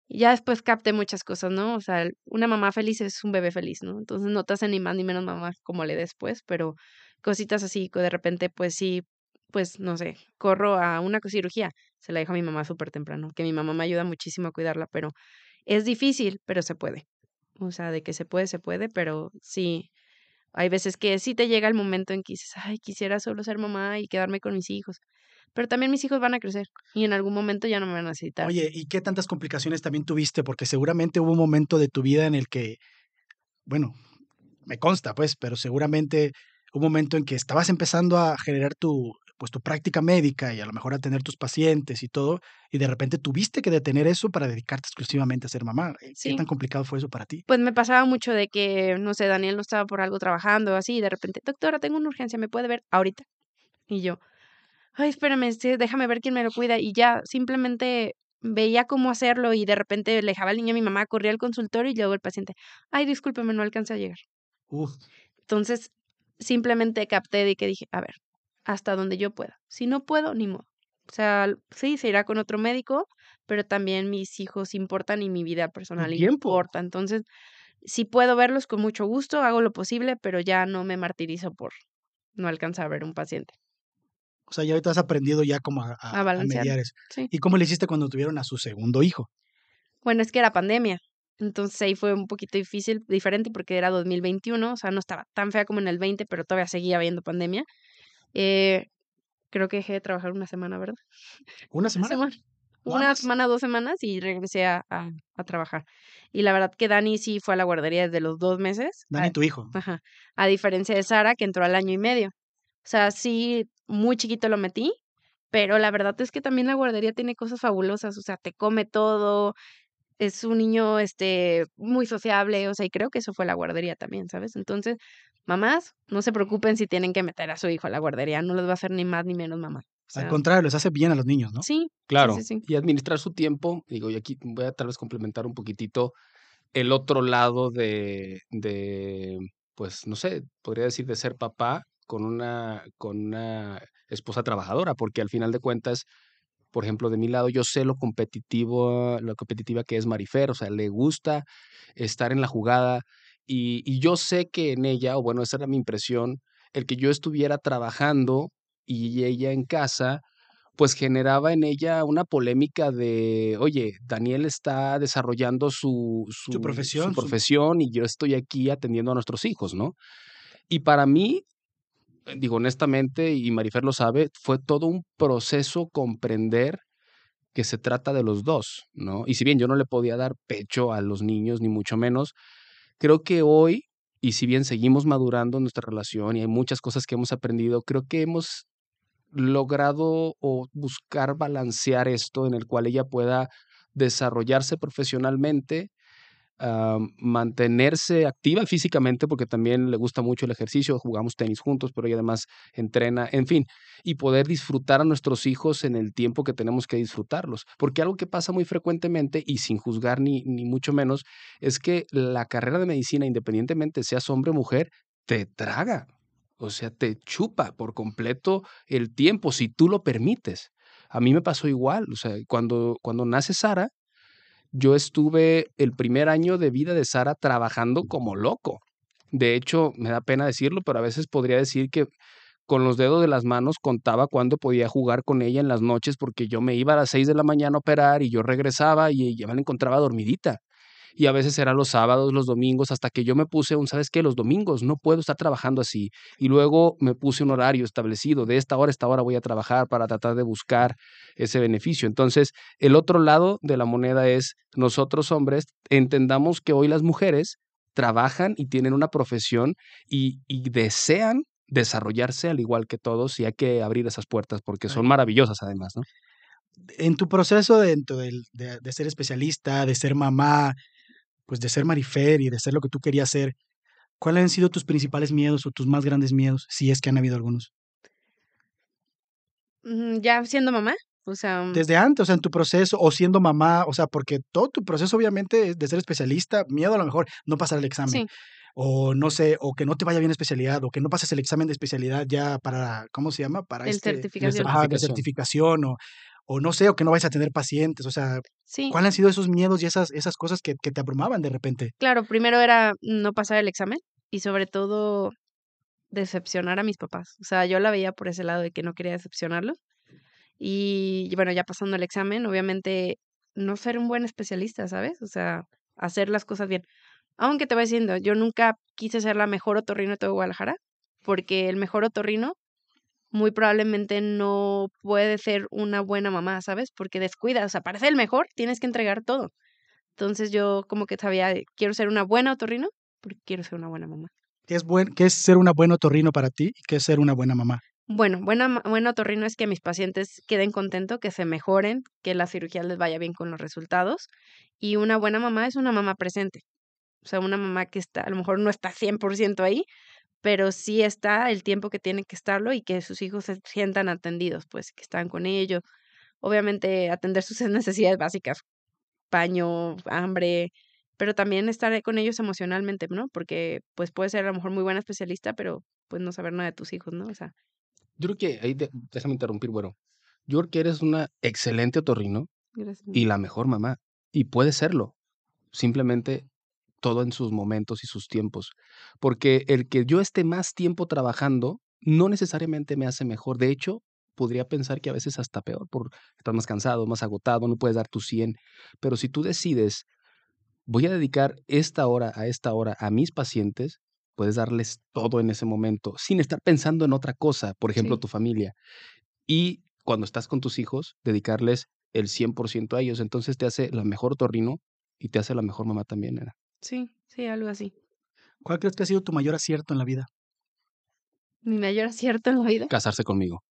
y ya después capté muchas cosas, ¿no? O sea, una mamá feliz es un bebé feliz, ¿no? Entonces no te hace ni más ni menos mamá como le después, pero cositas así, que de repente, pues sí, pues no sé, corro a una cirugía, se la dejo a mi mamá súper temprano, que mi mamá me ayuda muchísimo a cuidarla, pero es difícil, pero se puede. O sea, de que se puede, se puede, pero sí, hay veces que sí te llega el momento en que dices, ay, quisiera solo ser mamá y quedarme con mis hijos, pero también mis hijos van a crecer y en algún momento ya no me van a necesitar. Oye, ¿y qué tantas complicaciones también tuviste? Porque seguramente hubo un momento de tu vida en el que, bueno, me consta, pues, pero seguramente un momento en que estabas empezando a generar tu, pues, tu práctica médica y a lo mejor a tener tus pacientes y todo, y de repente tuviste que detener eso para dedicarte exclusivamente a ser mamá. ¿Qué Sí. tan complicado fue eso para ti? Pues me pasaba mucho de que, no sé, Daniel no estaba por algo trabajando o así, y de repente, doctora, tengo una urgencia, ¿me puede ver ahorita? Y yo, ay, espérame, este, déjame ver quién me lo cuida. Y ya, simplemente veía cómo hacerlo y de repente le dejaba al niño a mi mamá, corría al consultorio y luego el paciente, ay, discúlpeme, no alcancé a llegar. Uf, Entonces, simplemente capté de que dije, a ver, hasta donde yo pueda. Si no puedo, ni modo. O sea, sí, se irá con otro médico, pero también mis hijos importan y mi vida personal importa. Entonces, si puedo verlos con mucho gusto, hago lo posible, pero ya no me martirizo por no alcanzar a ver un paciente. O sea, ya ahorita has aprendido ya como a, A a balancear. mediar eso. Sí. ¿Y cómo le hiciste cuando tuvieron a su segundo hijo? Bueno, es que era pandemia. Entonces ahí fue un poquito difícil, diferente porque era 2021, o sea, no estaba tan fea como en el 20, pero todavía seguía habiendo pandemia. Eh, creo que dejé de trabajar una semana, ¿verdad? ¿Una (laughs) Una semana? semana. Nada Una semana, dos semanas y regresé a, a, a trabajar. Y la verdad que Dani sí fue a la guardería desde los dos meses. Dani, a- tu hijo. Ajá. A diferencia de Sara, que entró al año y medio. O sea, sí, muy chiquito lo metí, pero la verdad es que también la guardería tiene cosas fabulosas. O sea, te come todo, es un niño este muy sociable, o sea, y creo que eso fue la guardería también, ¿sabes? Entonces, mamás, no se preocupen si tienen que meter a su hijo a la guardería, no les va a hacer ni más ni menos mamá. O Al contrario, les hace bien a los niños, ¿no? sí, Claro, sí, sí. y administrar su tiempo, digo, y aquí voy a tal vez complementar un poquitito el otro lado de, de pues no sé, podría decir de ser papá con una, con una esposa trabajadora, porque al final de cuentas, por ejemplo, de mi lado, yo sé lo competitivo, lo competitiva que es Marifer, o sea, le gusta estar en la jugada y, y yo sé que en ella, o bueno, esa era mi impresión, el que yo estuviera trabajando y ella en casa, pues generaba en ella una polémica de, oye, Daniel está desarrollando su, su, Su profesión, su- profesión y yo estoy aquí atendiendo a nuestros hijos, ¿no? Y para mí, digo honestamente, y Marifer lo sabe, fue todo un proceso comprender que se trata de los dos, ¿no? Y si bien yo no le podía dar pecho a los niños, ni mucho menos, creo que hoy, y si bien seguimos madurando nuestra relación y hay muchas cosas que hemos aprendido, creo que hemos logrado o buscar balancear esto en el cual ella pueda desarrollarse profesionalmente, am, mantenerse activa físicamente, porque también le gusta mucho el ejercicio, jugamos tenis juntos, pero ella además entrena, en fin, y poder disfrutar a nuestros hijos en el tiempo que tenemos que disfrutarlos. Porque algo que pasa muy frecuentemente, y sin juzgar ni, ni mucho menos, es que la carrera de medicina, independientemente seas hombre o mujer, te traga. O sea, te chupa por completo el tiempo, si tú lo permites. A mí me pasó igual. O sea, cuando, cuando nace Sara, yo estuve el primer año de vida de Sara trabajando como loco. De hecho, me da pena decirlo, pero a veces podría decir que con los dedos de las manos contaba cuándo podía jugar con ella en las noches porque yo me iba a las 6 de la mañana a operar y yo regresaba y ya me la encontraba dormidita. Y a veces eran los sábados, los domingos, hasta que yo me puse un, ¿sabes qué? Los domingos no puedo estar trabajando así. Y luego me puse un horario establecido, de esta hora a esta hora voy a trabajar para tratar de buscar ese beneficio. Entonces, el otro lado de la moneda es nosotros hombres entendamos que hoy las mujeres trabajan y tienen una profesión y, y desean desarrollarse al igual que todos y hay que abrir esas puertas porque son maravillosas además, ¿no? En tu proceso dentro de, de ser especialista, de ser mamá, pues de ser marifer y de ser lo que tú querías ser, ¿cuáles han sido tus principales miedos o tus más grandes miedos, si es que han habido algunos? Mm, Ya siendo mamá, o sea, mm, Desde antes, o sea, en tu proceso o siendo mamá, o sea, porque todo tu proceso obviamente es de ser especialista, miedo a lo mejor no pasar el examen. sí, O no sé, o que no te vaya bien especialidad, o que no pases el examen de especialidad ya para, ¿cómo se llama? Para el este, certificación. ajá, de certificación. certificación, o, o no sé, o que no vayas a tener pacientes, o sea, Sí, ¿cuáles han sido esos miedos y esas, esas cosas que, que te abrumaban de repente? claro, primero era no pasar el examen y sobre todo decepcionar a mis papás. O sea, yo la veía por ese lado de que no quería decepcionarlos. Y bueno, ya pasando el examen, obviamente no ser un buen especialista, ¿sabes? O sea, hacer las cosas bien. Aunque te voy diciendo, yo nunca quise ser la mejor otorrino de todo Guadalajara, porque el mejor otorrino muy probablemente no puede ser una buena mamá, ¿sabes? Porque descuida, o sea, para ser el mejor tienes que entregar todo. Entonces yo como que sabía, quiero ser una buena otorrino porque quiero ser una buena mamá. ¿Qué es, buen, qué es ser una buena otorrino para ti y qué es ser una buena mamá? Bueno, buena, buena otorrino es que mis pacientes queden contentos, que se mejoren, que la cirugía les vaya bien con los resultados. Y una buena mamá es una mamá presente. O sea, una mamá que está, a lo mejor no está 100% ahí, pero sí está el tiempo que tiene que estarlo y que sus hijos se sientan atendidos, pues que están con ellos. Obviamente atender sus (laughs) necesidades básicas, paño, hambre, pero también estar con ellos emocionalmente, ¿no? Porque pues puedes ser a lo mejor muy buena especialista, pero pues no saber nada de tus hijos, ¿no? O sea, Yo creo que ahí de- déjame interrumpir, bueno. Yo creo que eres una excelente otorrino gracias. y la mejor mamá. Y puede serlo. Simplemente todo en sus momentos y sus tiempos. Porque el que yo esté más tiempo trabajando no necesariamente me hace mejor. De hecho, podría pensar que a veces hasta peor, porque estás más cansado, más agotado, no puedes dar tu 100. Pero si tú decides, voy a dedicar esta hora a esta hora a mis pacientes, puedes darles todo en ese momento, sin estar pensando en otra cosa, por ejemplo, Sí. tu familia. Y cuando estás con tus hijos, dedicarles el 100% a ellos. Entonces te hace la mejor torrino y te hace la mejor mamá también, nena. Sí, sí, algo así. ¿Cuál crees que ha sido tu mayor acierto en la vida? Mi mayor acierto en la vida. Casarse conmigo.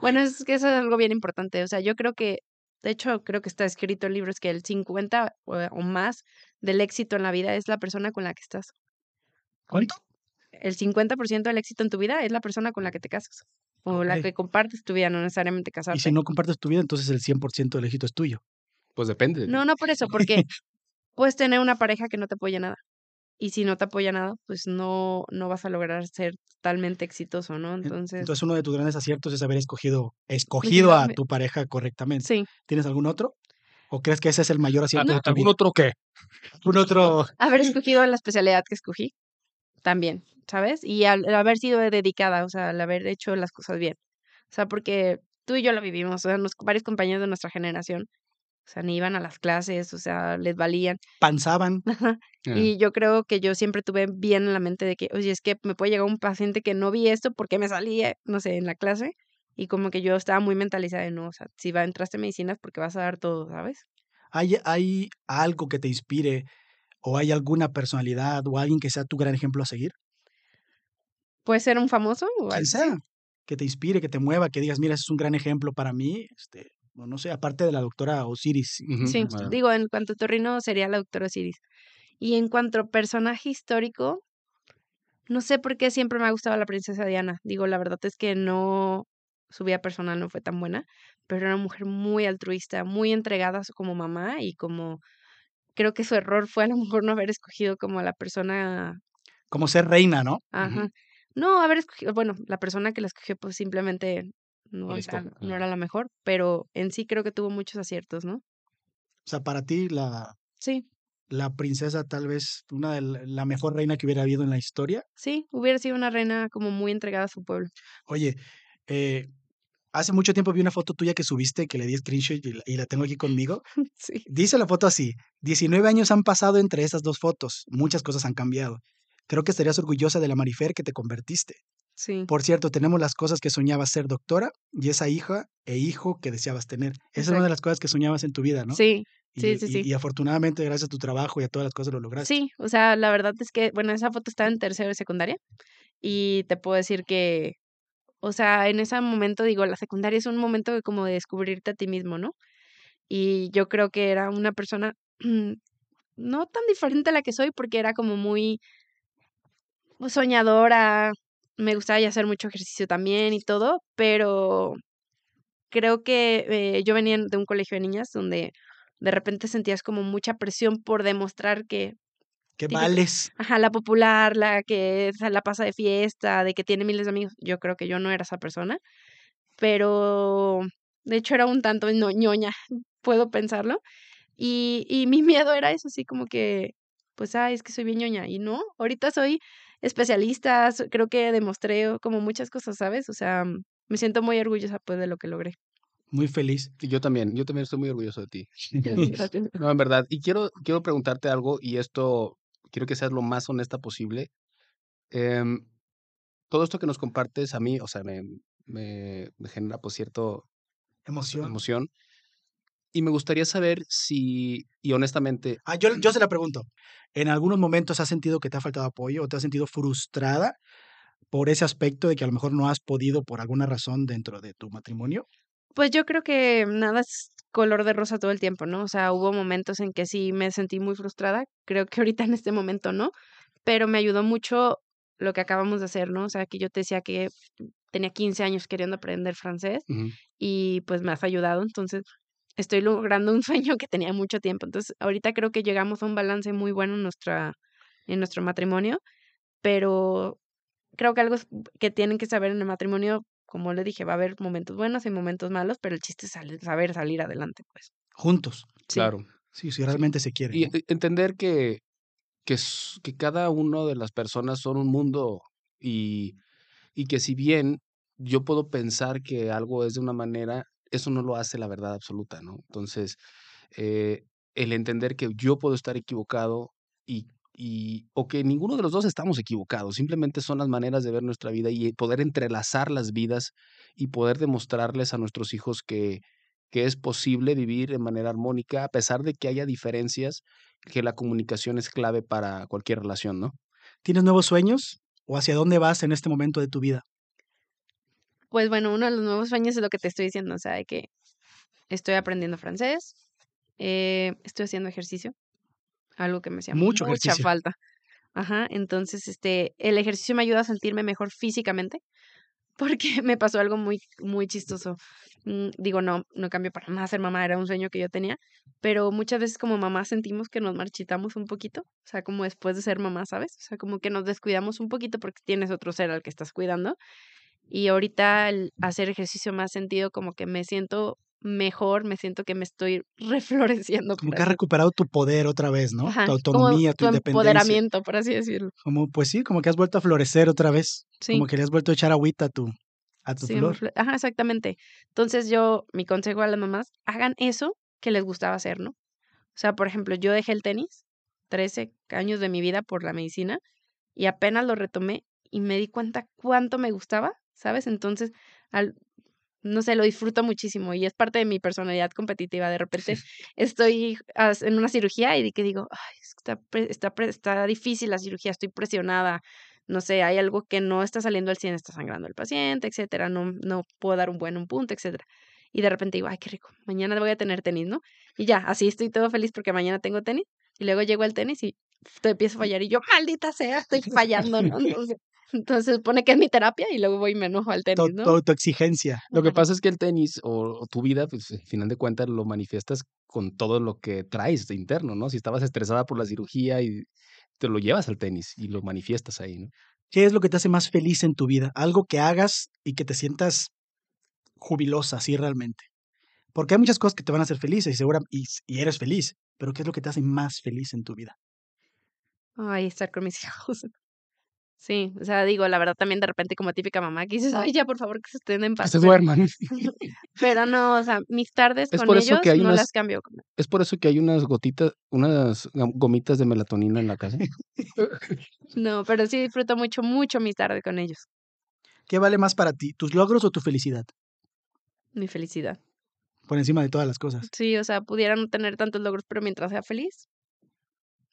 Bueno, es que eso es algo bien importante. O sea, yo creo que, de hecho, creo que está escrito en libros que el 50 o, o más del éxito en la vida es la persona con la que estás. ¿Cuánto? El 50% del éxito en tu vida es la persona con la que te casas. O la que compartes tu vida, no necesariamente Y casarte. si no compartes tu vida, entonces el 100% del éxito es tuyo. Pues depende. No, no por eso, porque puedes tener una pareja que no te apoya nada. y si no te apoya nada, pues no, no vas a lograr ser totalmente exitoso, ¿no? En- Entonces, Entonces, uno de tus grandes aciertos es haber escogido, escogido a tu pareja correctamente. sí, ¿Tienes algún otro? ¿O crees que ese es el mayor acierto de tu ¿Algún vida? otro qué? ¿Un (laughs) otro? haber escogido la especialidad que escogí también, ¿sabes? Y al, al haber sido dedicada, o sea, al haber hecho las cosas bien. O sea, porque tú y yo lo vivimos, o sea, nos- varios compañeros de nuestra generación, o sea, ni iban a las clases, o sea, les valían. Panzaban. Y yo creo que yo siempre tuve bien en la mente de que, oye, es que me puede llegar un paciente que no vi esto porque me salía, no sé, en la clase. Y como que yo estaba muy mentalizada de, no, o sea, si va, entraste a medicinas porque vas a dar todo, ¿sabes? ¿Hay, ¿Hay algo que te inspire o hay alguna personalidad o alguien que sea tu gran ejemplo a seguir? Puede ser un famoso o Quien sea, que te inspire, que te mueva, que digas, mira, ese es un gran ejemplo para mí. Este, o no sé, aparte de la doctora Osiris. Sí, ah, digo, en cuanto a Torrino sería la doctora Osiris. Y en cuanto a personaje histórico, no sé por qué siempre me ha gustado la princesa Diana. Digo, la verdad es que no, su vida personal no fue tan buena, pero era una mujer muy altruista, muy entregada a su- como mamá y como creo que su error fue a lo mejor no haber escogido como a la persona, Como ser reina, ¿no? ajá. No, haber escogido, bueno, la persona que la escogió pues simplemente no, era, no era la mejor, pero en sí creo que tuvo muchos aciertos, ¿no? O sea, para ti, la, Sí, la princesa tal vez una de la, la mejor reina que hubiera habido en la historia. sí, hubiera sido una reina como muy entregada a su pueblo. Oye, eh, hace mucho tiempo vi una foto tuya que subiste que le di screenshot y la, y la tengo aquí conmigo. (laughs) Sí. Dice la foto así, 19 años han pasado entre esas dos fotos, muchas cosas han cambiado. Creo que estarías orgullosa de la Marifer que te convertiste. Sí, Por cierto, tenemos las cosas que soñabas ser doctora y esa hija e hijo que deseabas tener. Esa es una de las cosas que soñabas en tu vida, ¿no? sí, Y, sí, sí, y- sí. y afortunadamente, gracias a tu trabajo y a todas las cosas lo lograste. Sí, o sea, la verdad es que, bueno, esa foto estaba en tercero de secundaria y te puedo decir que, o sea, en ese momento, digo, la secundaria es un momento de como de descubrirte a ti mismo, ¿no? Y yo creo que era una persona (clears throat) no tan diferente a la que soy porque era como muy soñadora, me gustaba ya hacer mucho ejercicio también y todo, pero creo que eh, yo venía de un colegio de niñas donde de repente sentías como mucha presión por demostrar que Que vales. Ajá, la popular, la que la pasa de fiesta, de que tiene miles de amigos. Yo creo que yo no era esa persona, pero de hecho era un tanto no- ñoña, (laughs) puedo pensarlo. Y, y mi (laughs) miedo era eso, así como que, pues, ah, es que soy bien ñoña. Y no, ahorita soy especialista, so- creo que demostré como muchas cosas, ¿sabes? O sea, me siento muy orgullosa pues de lo que logré. Muy feliz. Yo también, yo también estoy muy orgulloso de ti. (laughs) No, en verdad. Y quiero, quiero preguntarte algo, y esto quiero que seas lo más honesta posible. Em, todo esto que nos compartes a mí, o sea, me, me, me genera pues cierto Emoción. emoción. Y me gustaría saber si, y honestamente, Ah, yo, yo se la pregunto. ¿En algunos momentos has sentido que te ha faltado apoyo o te has sentido frustrada por ese aspecto de que a lo mejor no has podido por alguna razón dentro de tu matrimonio? Pues yo creo que nada es color de rosa todo el tiempo, ¿no? O sea, hubo momentos en que sí me sentí muy frustrada, creo que ahorita en este momento no, pero me ayudó mucho lo que acabamos de hacer, ¿no? O sea, que yo te decía que tenía 15 años queriendo aprender francés y pues me has ayudado, entonces estoy logrando un sueño que tenía mucho tiempo. Entonces, ahorita creo que llegamos a un balance muy bueno en nuestra en nuestro matrimonio, pero creo que algo que tienen que saber en el matrimonio, como le dije, va a haber momentos buenos y momentos malos, pero el chiste es saber salir adelante, pues. Juntos. Sí. claro. Sí, si realmente se quiere. Y ¿no? e- entender que, que cada una de las personas son un mundo y, y que si bien yo puedo pensar que algo es de una manera, eso no lo hace la verdad absoluta, ¿no? Entonces, eh, el entender que yo puedo estar equivocado y, y, o que ninguno de los dos estamos equivocados, simplemente son las maneras de ver nuestra vida y poder entrelazar las vidas y poder demostrarles a nuestros hijos que, que es posible vivir de manera armónica, a pesar de que haya diferencias, que la comunicación es clave para cualquier relación, ¿no? ¿Tienes nuevos sueños o hacia dónde vas en este momento de tu vida? Pues bueno, uno de los nuevos sueños es lo que te estoy diciendo, o sea, de que estoy aprendiendo francés, eh, estoy haciendo ejercicio, algo que me hacía Mucho mucha ejercicio. falta. Ajá, entonces, este, el ejercicio me ayuda a sentirme mejor físicamente, (laughs) porque me pasó algo muy, muy chistoso. Mm, digo, no, no cambio para nada ser mamá, era un sueño que yo tenía, pero muchas veces como mamá sentimos que nos marchitamos un poquito, o sea, como después de ser mamá, ¿sabes? O sea, como que nos descuidamos un poquito porque tienes otro ser al que estás cuidando. Y ahorita al hacer ejercicio más sentido, como que me siento mejor, me siento que me estoy (laughs) refloreciendo. Como que has recuperado tu poder otra vez, ¿no? Ajá, Tu autonomía, tu, tu independencia. empoderamiento, por así decirlo. Como, pues sí, como que has vuelto a florecer otra vez. Sí. Como que le has vuelto a echar agüita a tu, a tu Sí, flor. Ajá, exactamente. Entonces yo, mi consejo a las mamás, hagan eso que les gustaba hacer, ¿no? O sea, por ejemplo, yo dejé el tenis 13 años de mi vida por la medicina y apenas lo retomé y me di cuenta cuánto me gustaba, ¿sabes? Entonces, al, no sé, lo disfruto muchísimo y es parte de mi personalidad competitiva. De repente (laughs) estoy en una cirugía y que digo, Ay, está, está, está difícil la cirugía, estoy presionada, no sé, hay algo que no está saliendo al 100, está sangrando el paciente, etcétera, no, no puedo dar un buen un punto, etcétera. Y de repente digo, ay, qué rico, mañana voy a tener tenis, ¿no? Y ya, así estoy todo feliz porque mañana tengo tenis. Y luego llego al tenis y te empiezo a fallar y yo, maldita sea, estoy (laughs) fallando, ¿no? Entonces, entonces pone que es mi terapia y luego voy y me enojo al tenis, ¿no? tu autoexigencia. Lo que pasa es que el tenis o, o tu vida, pues al final de cuentas lo manifiestas con todo lo que traes de interno, ¿no? Si estabas estresada por la cirugía y te lo llevas al tenis y lo manifiestas ahí, ¿no? ¿Qué es lo que te hace más feliz en tu vida? Algo que hagas y que te sientas jubilosa, así realmente. Porque hay muchas cosas que te van a hacer felices y, segura, y, y eres feliz, pero ¿qué es lo que te hace más feliz en tu vida? Ay, estar con mis (laughs) hijos. Sí, o sea, digo, la verdad también de repente como típica mamá que dices, ay, ya por favor que se estén en Que paz. se Pero, duerman. (laughs) (laughs) pero no, o sea, mis tardes Es con por eso ellos que hay no unas- las cambio. Es por eso que hay unas gotitas, unas gomitas de melatonina en la casa. No, pero sí disfruto mucho, mucho mis tardes con ellos. ¿Qué vale más para ti, tus logros o tu felicidad? Mi felicidad. Por encima de todas las cosas. Sí, o sea, pudiera no tener tantos logros, pero mientras sea feliz,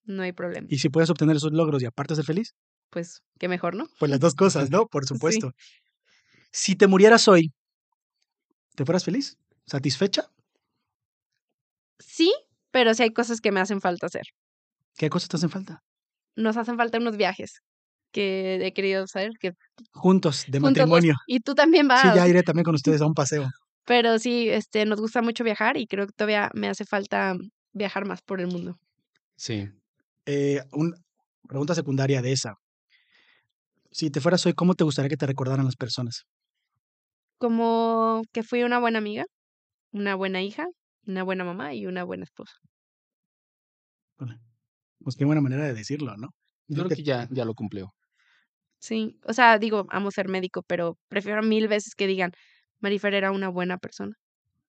no hay problema. Y si puedes obtener esos logros y aparte ser feliz, Pues, qué mejor, ¿no? pues las dos cosas, ¿no? Por (laughs) Sí. supuesto. Si te murieras hoy, ¿te fueras feliz? ¿Satisfecha? Sí, pero sí hay cosas que me hacen falta hacer. ¿Qué cosas te hacen falta? Nos hacen falta unos viajes que he querido hacer, que Juntos, de juntos matrimonio. y tú también vas. Sí, ya iré también con ustedes a un paseo. (laughs) Pero sí, este, nos gusta mucho viajar y creo que todavía me hace falta viajar más por el mundo. Sí. Eh, un, pregunta secundaria de esa. Si te fueras hoy, ¿cómo te gustaría que te recordaran las personas? Como que fui una buena amiga, una buena hija, una buena mamá y una buena esposa. Pues qué buena manera de decirlo, ¿no? Yo creo que ya, ya lo cumplió. Sí, o sea, digo, amo ser médico, pero prefiero mil veces que digan, Marifer era una buena persona,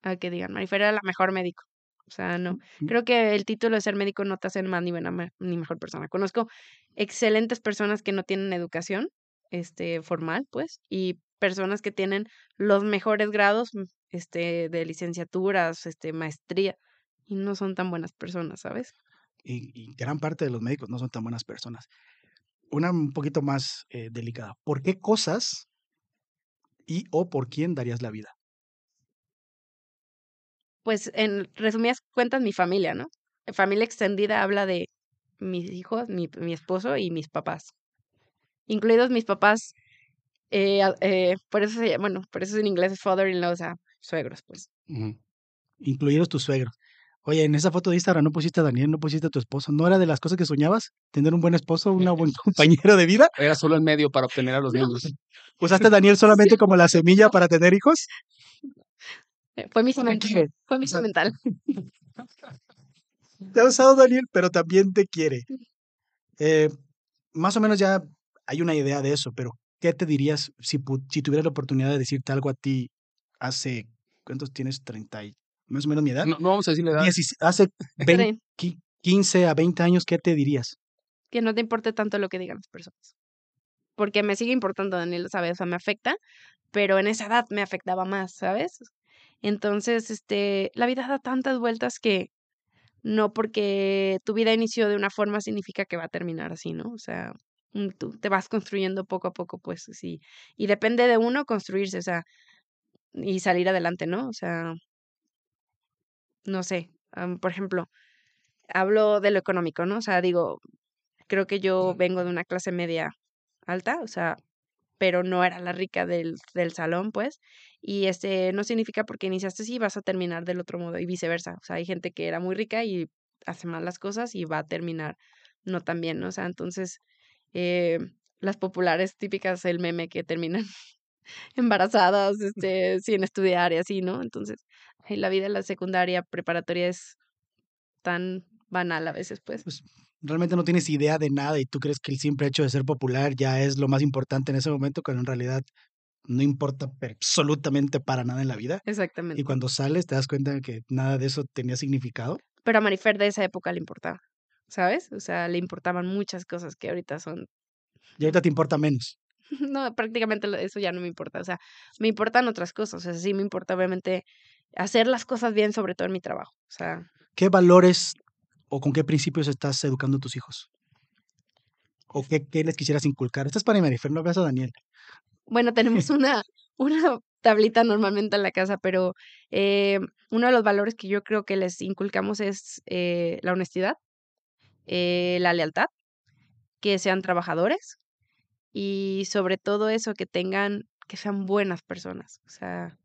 a que digan, Marifer era la mejor médico. O sea, no. Creo que el título de ser médico no te hace más ni buena ni mejor persona. Conozco excelentes personas que no tienen educación este formal, pues, y personas que tienen los mejores grados mm, este de licenciaturas, este maestría y no son tan buenas personas, ¿sabes? Y, y gran parte de los médicos no son tan buenas personas. Una un poquito más eh, delicada. ¿Por qué cosas y o por quién darías la vida? Pues en resumidas cuentas mi familia, ¿no? Familia extendida habla de mis hijos, mi, mi esposo y mis papás. Incluidos mis papás, eh, eh, por eso se llama- bueno, por eso en inglés es father-in-law, o sea, suegros, pues. Incluidos tus suegros. Oye, en esa foto de Instagram no pusiste a Daniel, no pusiste a tu esposo. ¿No era de las cosas que soñabas? ¿Tener un buen esposo, un buen (laughs) compañero de vida? Era solo el medio para obtener a los niños. ¿Usaste a Daniel (laughs) solamente como la semilla para tener hijos? Eh, Fue mi semental. Fue mi semental. (laughs) Te ha usado Daniel, pero también te quiere. Eh, más o menos ya hay una idea de eso, pero ¿qué te dirías si, tuvieras la oportunidad de decirte algo a ti hace, ¿cuántos tienes? 30 y más o menos mi edad. No, no vamos a decirle edad. Diecis- hace (laughs) 20 Tren, qui- 15 a 20 años, ¿qué te dirías? Que no te importe tanto lo que digan las personas. Porque me sigue importando, Daniel, lo sabe, o sea, me afecta, pero en esa edad me afectaba más, ¿sabes? Entonces, este, la vida da tantas vueltas que no porque tu vida inició de una forma significa que va a terminar así, ¿no? O sea, mm, tú te vas construyendo poco a poco, pues sí. Y depende de uno construirse, o sea, y salir adelante, ¿no? O sea, no sé, por ejemplo, hablo de lo económico, ¿no? O sea, digo, creo que yo vengo de una clase media alta, o sea, pero no era la rica del, del salón, pues. Y este no significa porque iniciaste así vas a terminar del otro modo y viceversa. O sea, hay gente que era muy rica y hace mal las cosas y va a terminar no tan bien, ¿no? O sea, entonces, eh, las populares típicas, el meme que terminan (laughs) embarazadas, (laughs) este, sin estudiar y así, ¿no? Entonces, la vida en la secundaria, preparatoria es tan banal a veces, pues. pues. Realmente no tienes idea de nada y tú crees que el simple hecho de ser popular ya es lo más importante en ese momento, cuando en realidad no importa absolutamente para nada en la vida. Exactamente. Y cuando sales te das cuenta de que nada de eso tenía significado. Pero a Marifer de esa época le importaba, ¿sabes? O sea, le importaban muchas cosas que ahorita son... Y ahorita te importa menos. (laughs) No, prácticamente eso ya no me importa. O sea, me importan otras cosas. O sea, sí me importa obviamente hacer las cosas bien, sobre todo en mi trabajo. O sea. ¿Qué valores o con qué principios estás educando a tus hijos? ¿O qué, qué les quisieras inculcar? Esta es para Marifer, no veas a Daniel. Bueno, tenemos (laughs) una, una tablita normalmente en la casa, pero eh, uno de los valores que yo creo que les inculcamos es eh, la honestidad, eh, la lealtad, que sean trabajadores y sobre todo eso, que tengan, que sean buenas personas, o sea,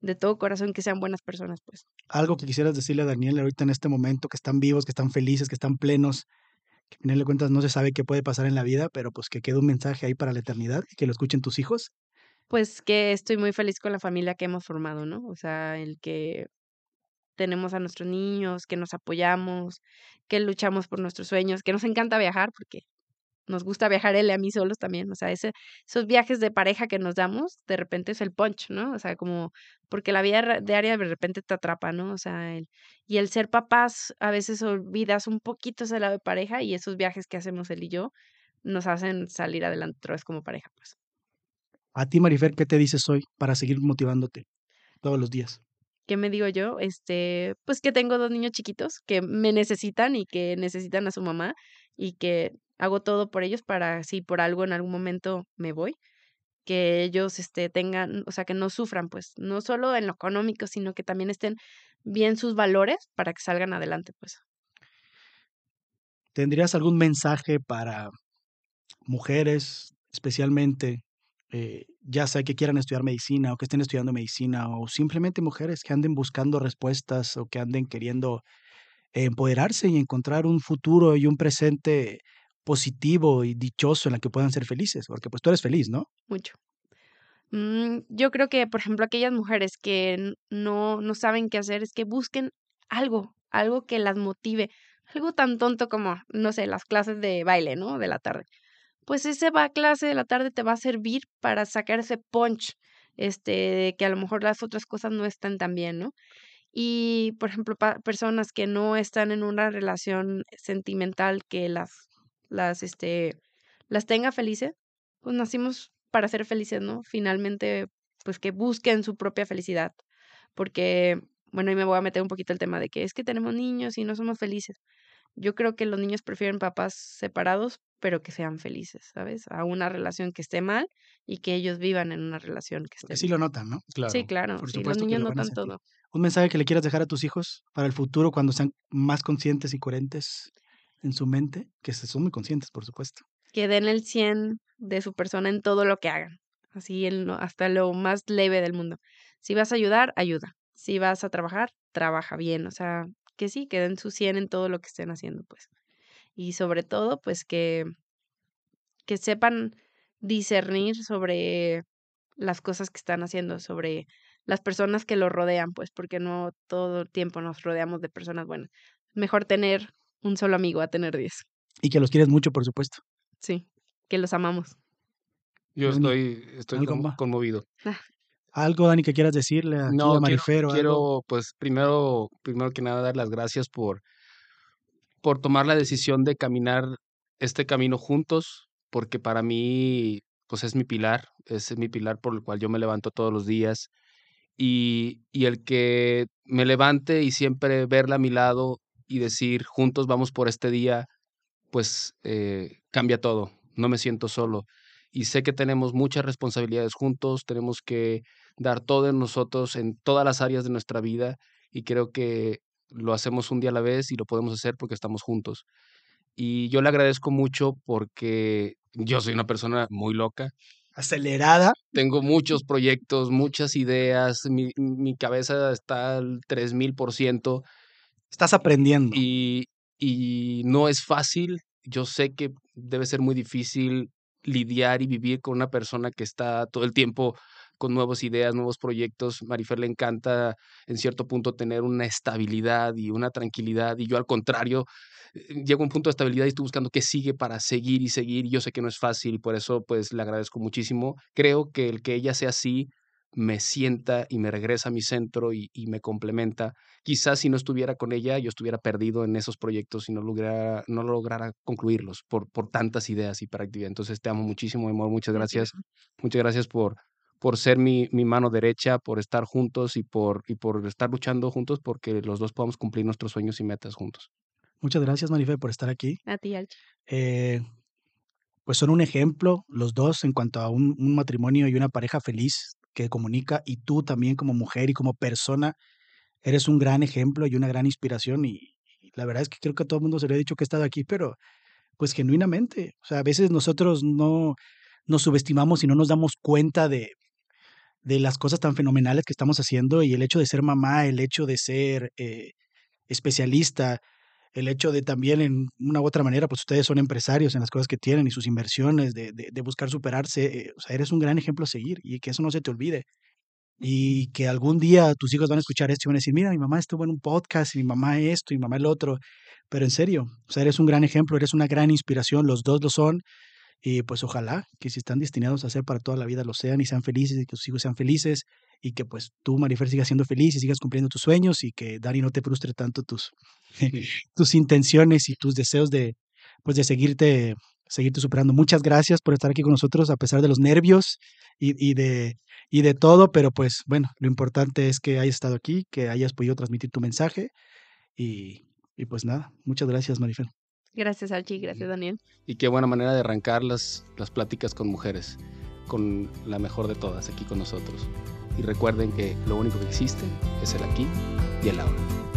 de todo corazón que sean buenas personas, pues. Algo que quisieras decirle a Daniel ahorita en este momento, que están vivos, que están felices, que están plenos, que a final de cuentas no se sabe qué puede pasar en la vida, pero pues que quede un mensaje ahí para la eternidad y que lo escuchen tus hijos. Pues que estoy muy feliz con la familia que hemos formado, ¿no? O sea, el que tenemos a nuestros niños, que nos apoyamos, que luchamos por nuestros sueños, que nos encanta viajar, porque nos gusta viajar él y a mí solos también, o sea, ese, esos viajes de pareja que nos damos, de repente es el punch, ¿no? O sea, como, porque la vida diaria de repente te atrapa, ¿no? O sea, el, y el ser papás, a veces olvidas un poquito ese lado de pareja y esos viajes que hacemos él y yo nos hacen salir adelante otra vez como pareja, pues. A ti, Marifer, ¿qué te dices hoy para seguir motivándote todos los días? ¿Qué me digo yo? Este, pues que tengo dos niños chiquitos que me necesitan y que necesitan a su mamá y que hago todo por ellos para si por algo en algún momento me voy, que ellos este, tengan, o sea, que no sufran, pues, no solo en lo económico, sino que también estén bien sus valores para que salgan adelante, pues. ¿Tendrías algún mensaje para mujeres, especialmente, eh, ya sea que quieran estudiar medicina o que estén estudiando medicina, o simplemente mujeres que anden buscando respuestas o que anden queriendo empoderarse y encontrar un futuro y un presente positivo y dichoso en la que puedan ser felices, porque pues tú eres feliz, ¿no? Mucho. Mm, yo creo que, por ejemplo, aquellas mujeres que no, no saben qué hacer, es que busquen algo, algo que las motive, algo tan tonto como, no sé, las clases de baile, ¿no? De la tarde. Pues ese va clase de la tarde te va a servir para sacar ese punch, este, que a lo mejor las otras cosas no están tan bien, ¿no? Y, por ejemplo, personas que no están en una relación sentimental que las las, este, las tenga felices, pues nacimos para ser felices, ¿no? Finalmente, pues que busquen su propia felicidad, porque, bueno, ahí me voy a meter un poquito el tema de que es que tenemos niños y no somos felices. Yo creo que los niños prefieren papás separados, pero que sean felices, ¿sabes? A una relación que esté mal y que ellos vivan en una relación que esté sí lo notan, ¿no? Claro. Sí, claro. Por los niños notan todo. ¿Un mensaje que le quieras dejar a tus hijos para el futuro cuando sean más conscientes y coherentes en su mente, que se son muy conscientes, por supuesto. Que den el 100 de su persona en todo lo que hagan, así en hasta lo más leve del mundo. Si vas a ayudar, ayuda. Si vas a trabajar, trabaja bien. O sea, que sí, que den su 100 en todo lo que estén haciendo, pues. Y sobre todo, pues que, que sepan discernir sobre las cosas que están haciendo, sobre las personas que los rodean, pues, porque no todo el tiempo nos rodeamos de personas buenas. Mejor tener un solo amigo a tener 10. Y que los quieres mucho, por supuesto. Sí, que los amamos. Yo estoy, estoy conmovido. Ah. ¿Algo, Dani, que quieras decirle a, no, Marifero? Quiero, pues, primero, primero que nada, dar las gracias por, por tomar la decisión de caminar este camino juntos, porque para mí, pues, es mi pilar, es mi pilar por el cual yo me levanto todos los días. Y, y el que me levante y siempre verla a mi lado y decir, juntos vamos por este día, pues eh, cambia todo. No me siento solo. Y sé que tenemos muchas responsabilidades juntos, tenemos que dar todo en nosotros, en todas las áreas de nuestra vida, y creo que lo hacemos un día a la vez y lo podemos hacer porque estamos juntos. Y yo le agradezco mucho porque yo soy una persona muy loca, acelerada. Tengo muchos proyectos, muchas ideas, mi, mi cabeza está al 3000%. Estás aprendiendo. Y, y no es fácil. Yo sé que debe ser muy difícil lidiar y vivir con una persona que está todo el tiempo con nuevas ideas, nuevos proyectos. Marifer le encanta en cierto punto tener una estabilidad y una tranquilidad y yo al contrario eh, llego a un punto de estabilidad y estoy buscando qué sigue para seguir y seguir. Y yo sé que no es fácil y por eso pues le agradezco muchísimo. Creo que el que ella sea así me sienta y me regresa a mi centro y, y, me complementa. Quizás si no estuviera con ella, yo estuviera perdido en esos proyectos y no lograra, no lograra concluirlos por, por tantas ideas y prácticas. Entonces te amo muchísimo, amor. Muchas gracias. Muchas gracias por, por ser mi, mi, mano derecha, por estar juntos y por, y por estar luchando juntos porque los dos podamos cumplir nuestros sueños y metas juntos. Muchas gracias, Marife, por estar aquí. A ti, Alchi. Eh, pues son un ejemplo los dos en cuanto a un, un matrimonio y una pareja feliz que comunica y tú también como mujer y como persona eres un gran ejemplo y una gran inspiración y, la verdad es que creo que a todo el mundo se le ha dicho que he estado aquí, pero pues genuinamente, o sea, a veces nosotros no nos subestimamos y no nos damos cuenta de, de las cosas tan fenomenales que estamos haciendo y el hecho de ser mamá, el hecho de ser eh, especialista, el hecho de también en una u otra manera, pues ustedes son empresarios en las cosas que tienen y sus inversiones, de, de, buscar superarse, eh, o sea, eres un gran ejemplo a seguir y que eso no se te olvide. Y que algún día tus hijos van a escuchar esto y van a decir, mira, mi mamá estuvo en un podcast, y mi mamá esto, y mi mamá el otro. Pero en serio, o sea, eres un gran ejemplo, eres una gran inspiración, los dos lo son. Y pues ojalá que si están destinados a ser para toda la vida lo sean y sean felices y que sus hijos sean felices y que pues tú, Marifer, sigas siendo feliz y sigas cumpliendo tus sueños y que Dani no te frustre tanto tus, (laughs) tus intenciones y tus deseos de pues de seguirte seguirte superando. Muchas gracias por estar aquí con nosotros a pesar de los nervios y, y de y de todo, pero pues bueno, lo importante es que hayas estado aquí, que hayas podido transmitir tu mensaje y, y pues nada, muchas gracias, Marifer. Gracias, Archie. Gracias, Daniel. Y qué buena manera de arrancar las, las pláticas con mujeres, con la mejor de todas aquí con nosotros. Y recuerden que lo único que existe es el aquí y el ahora.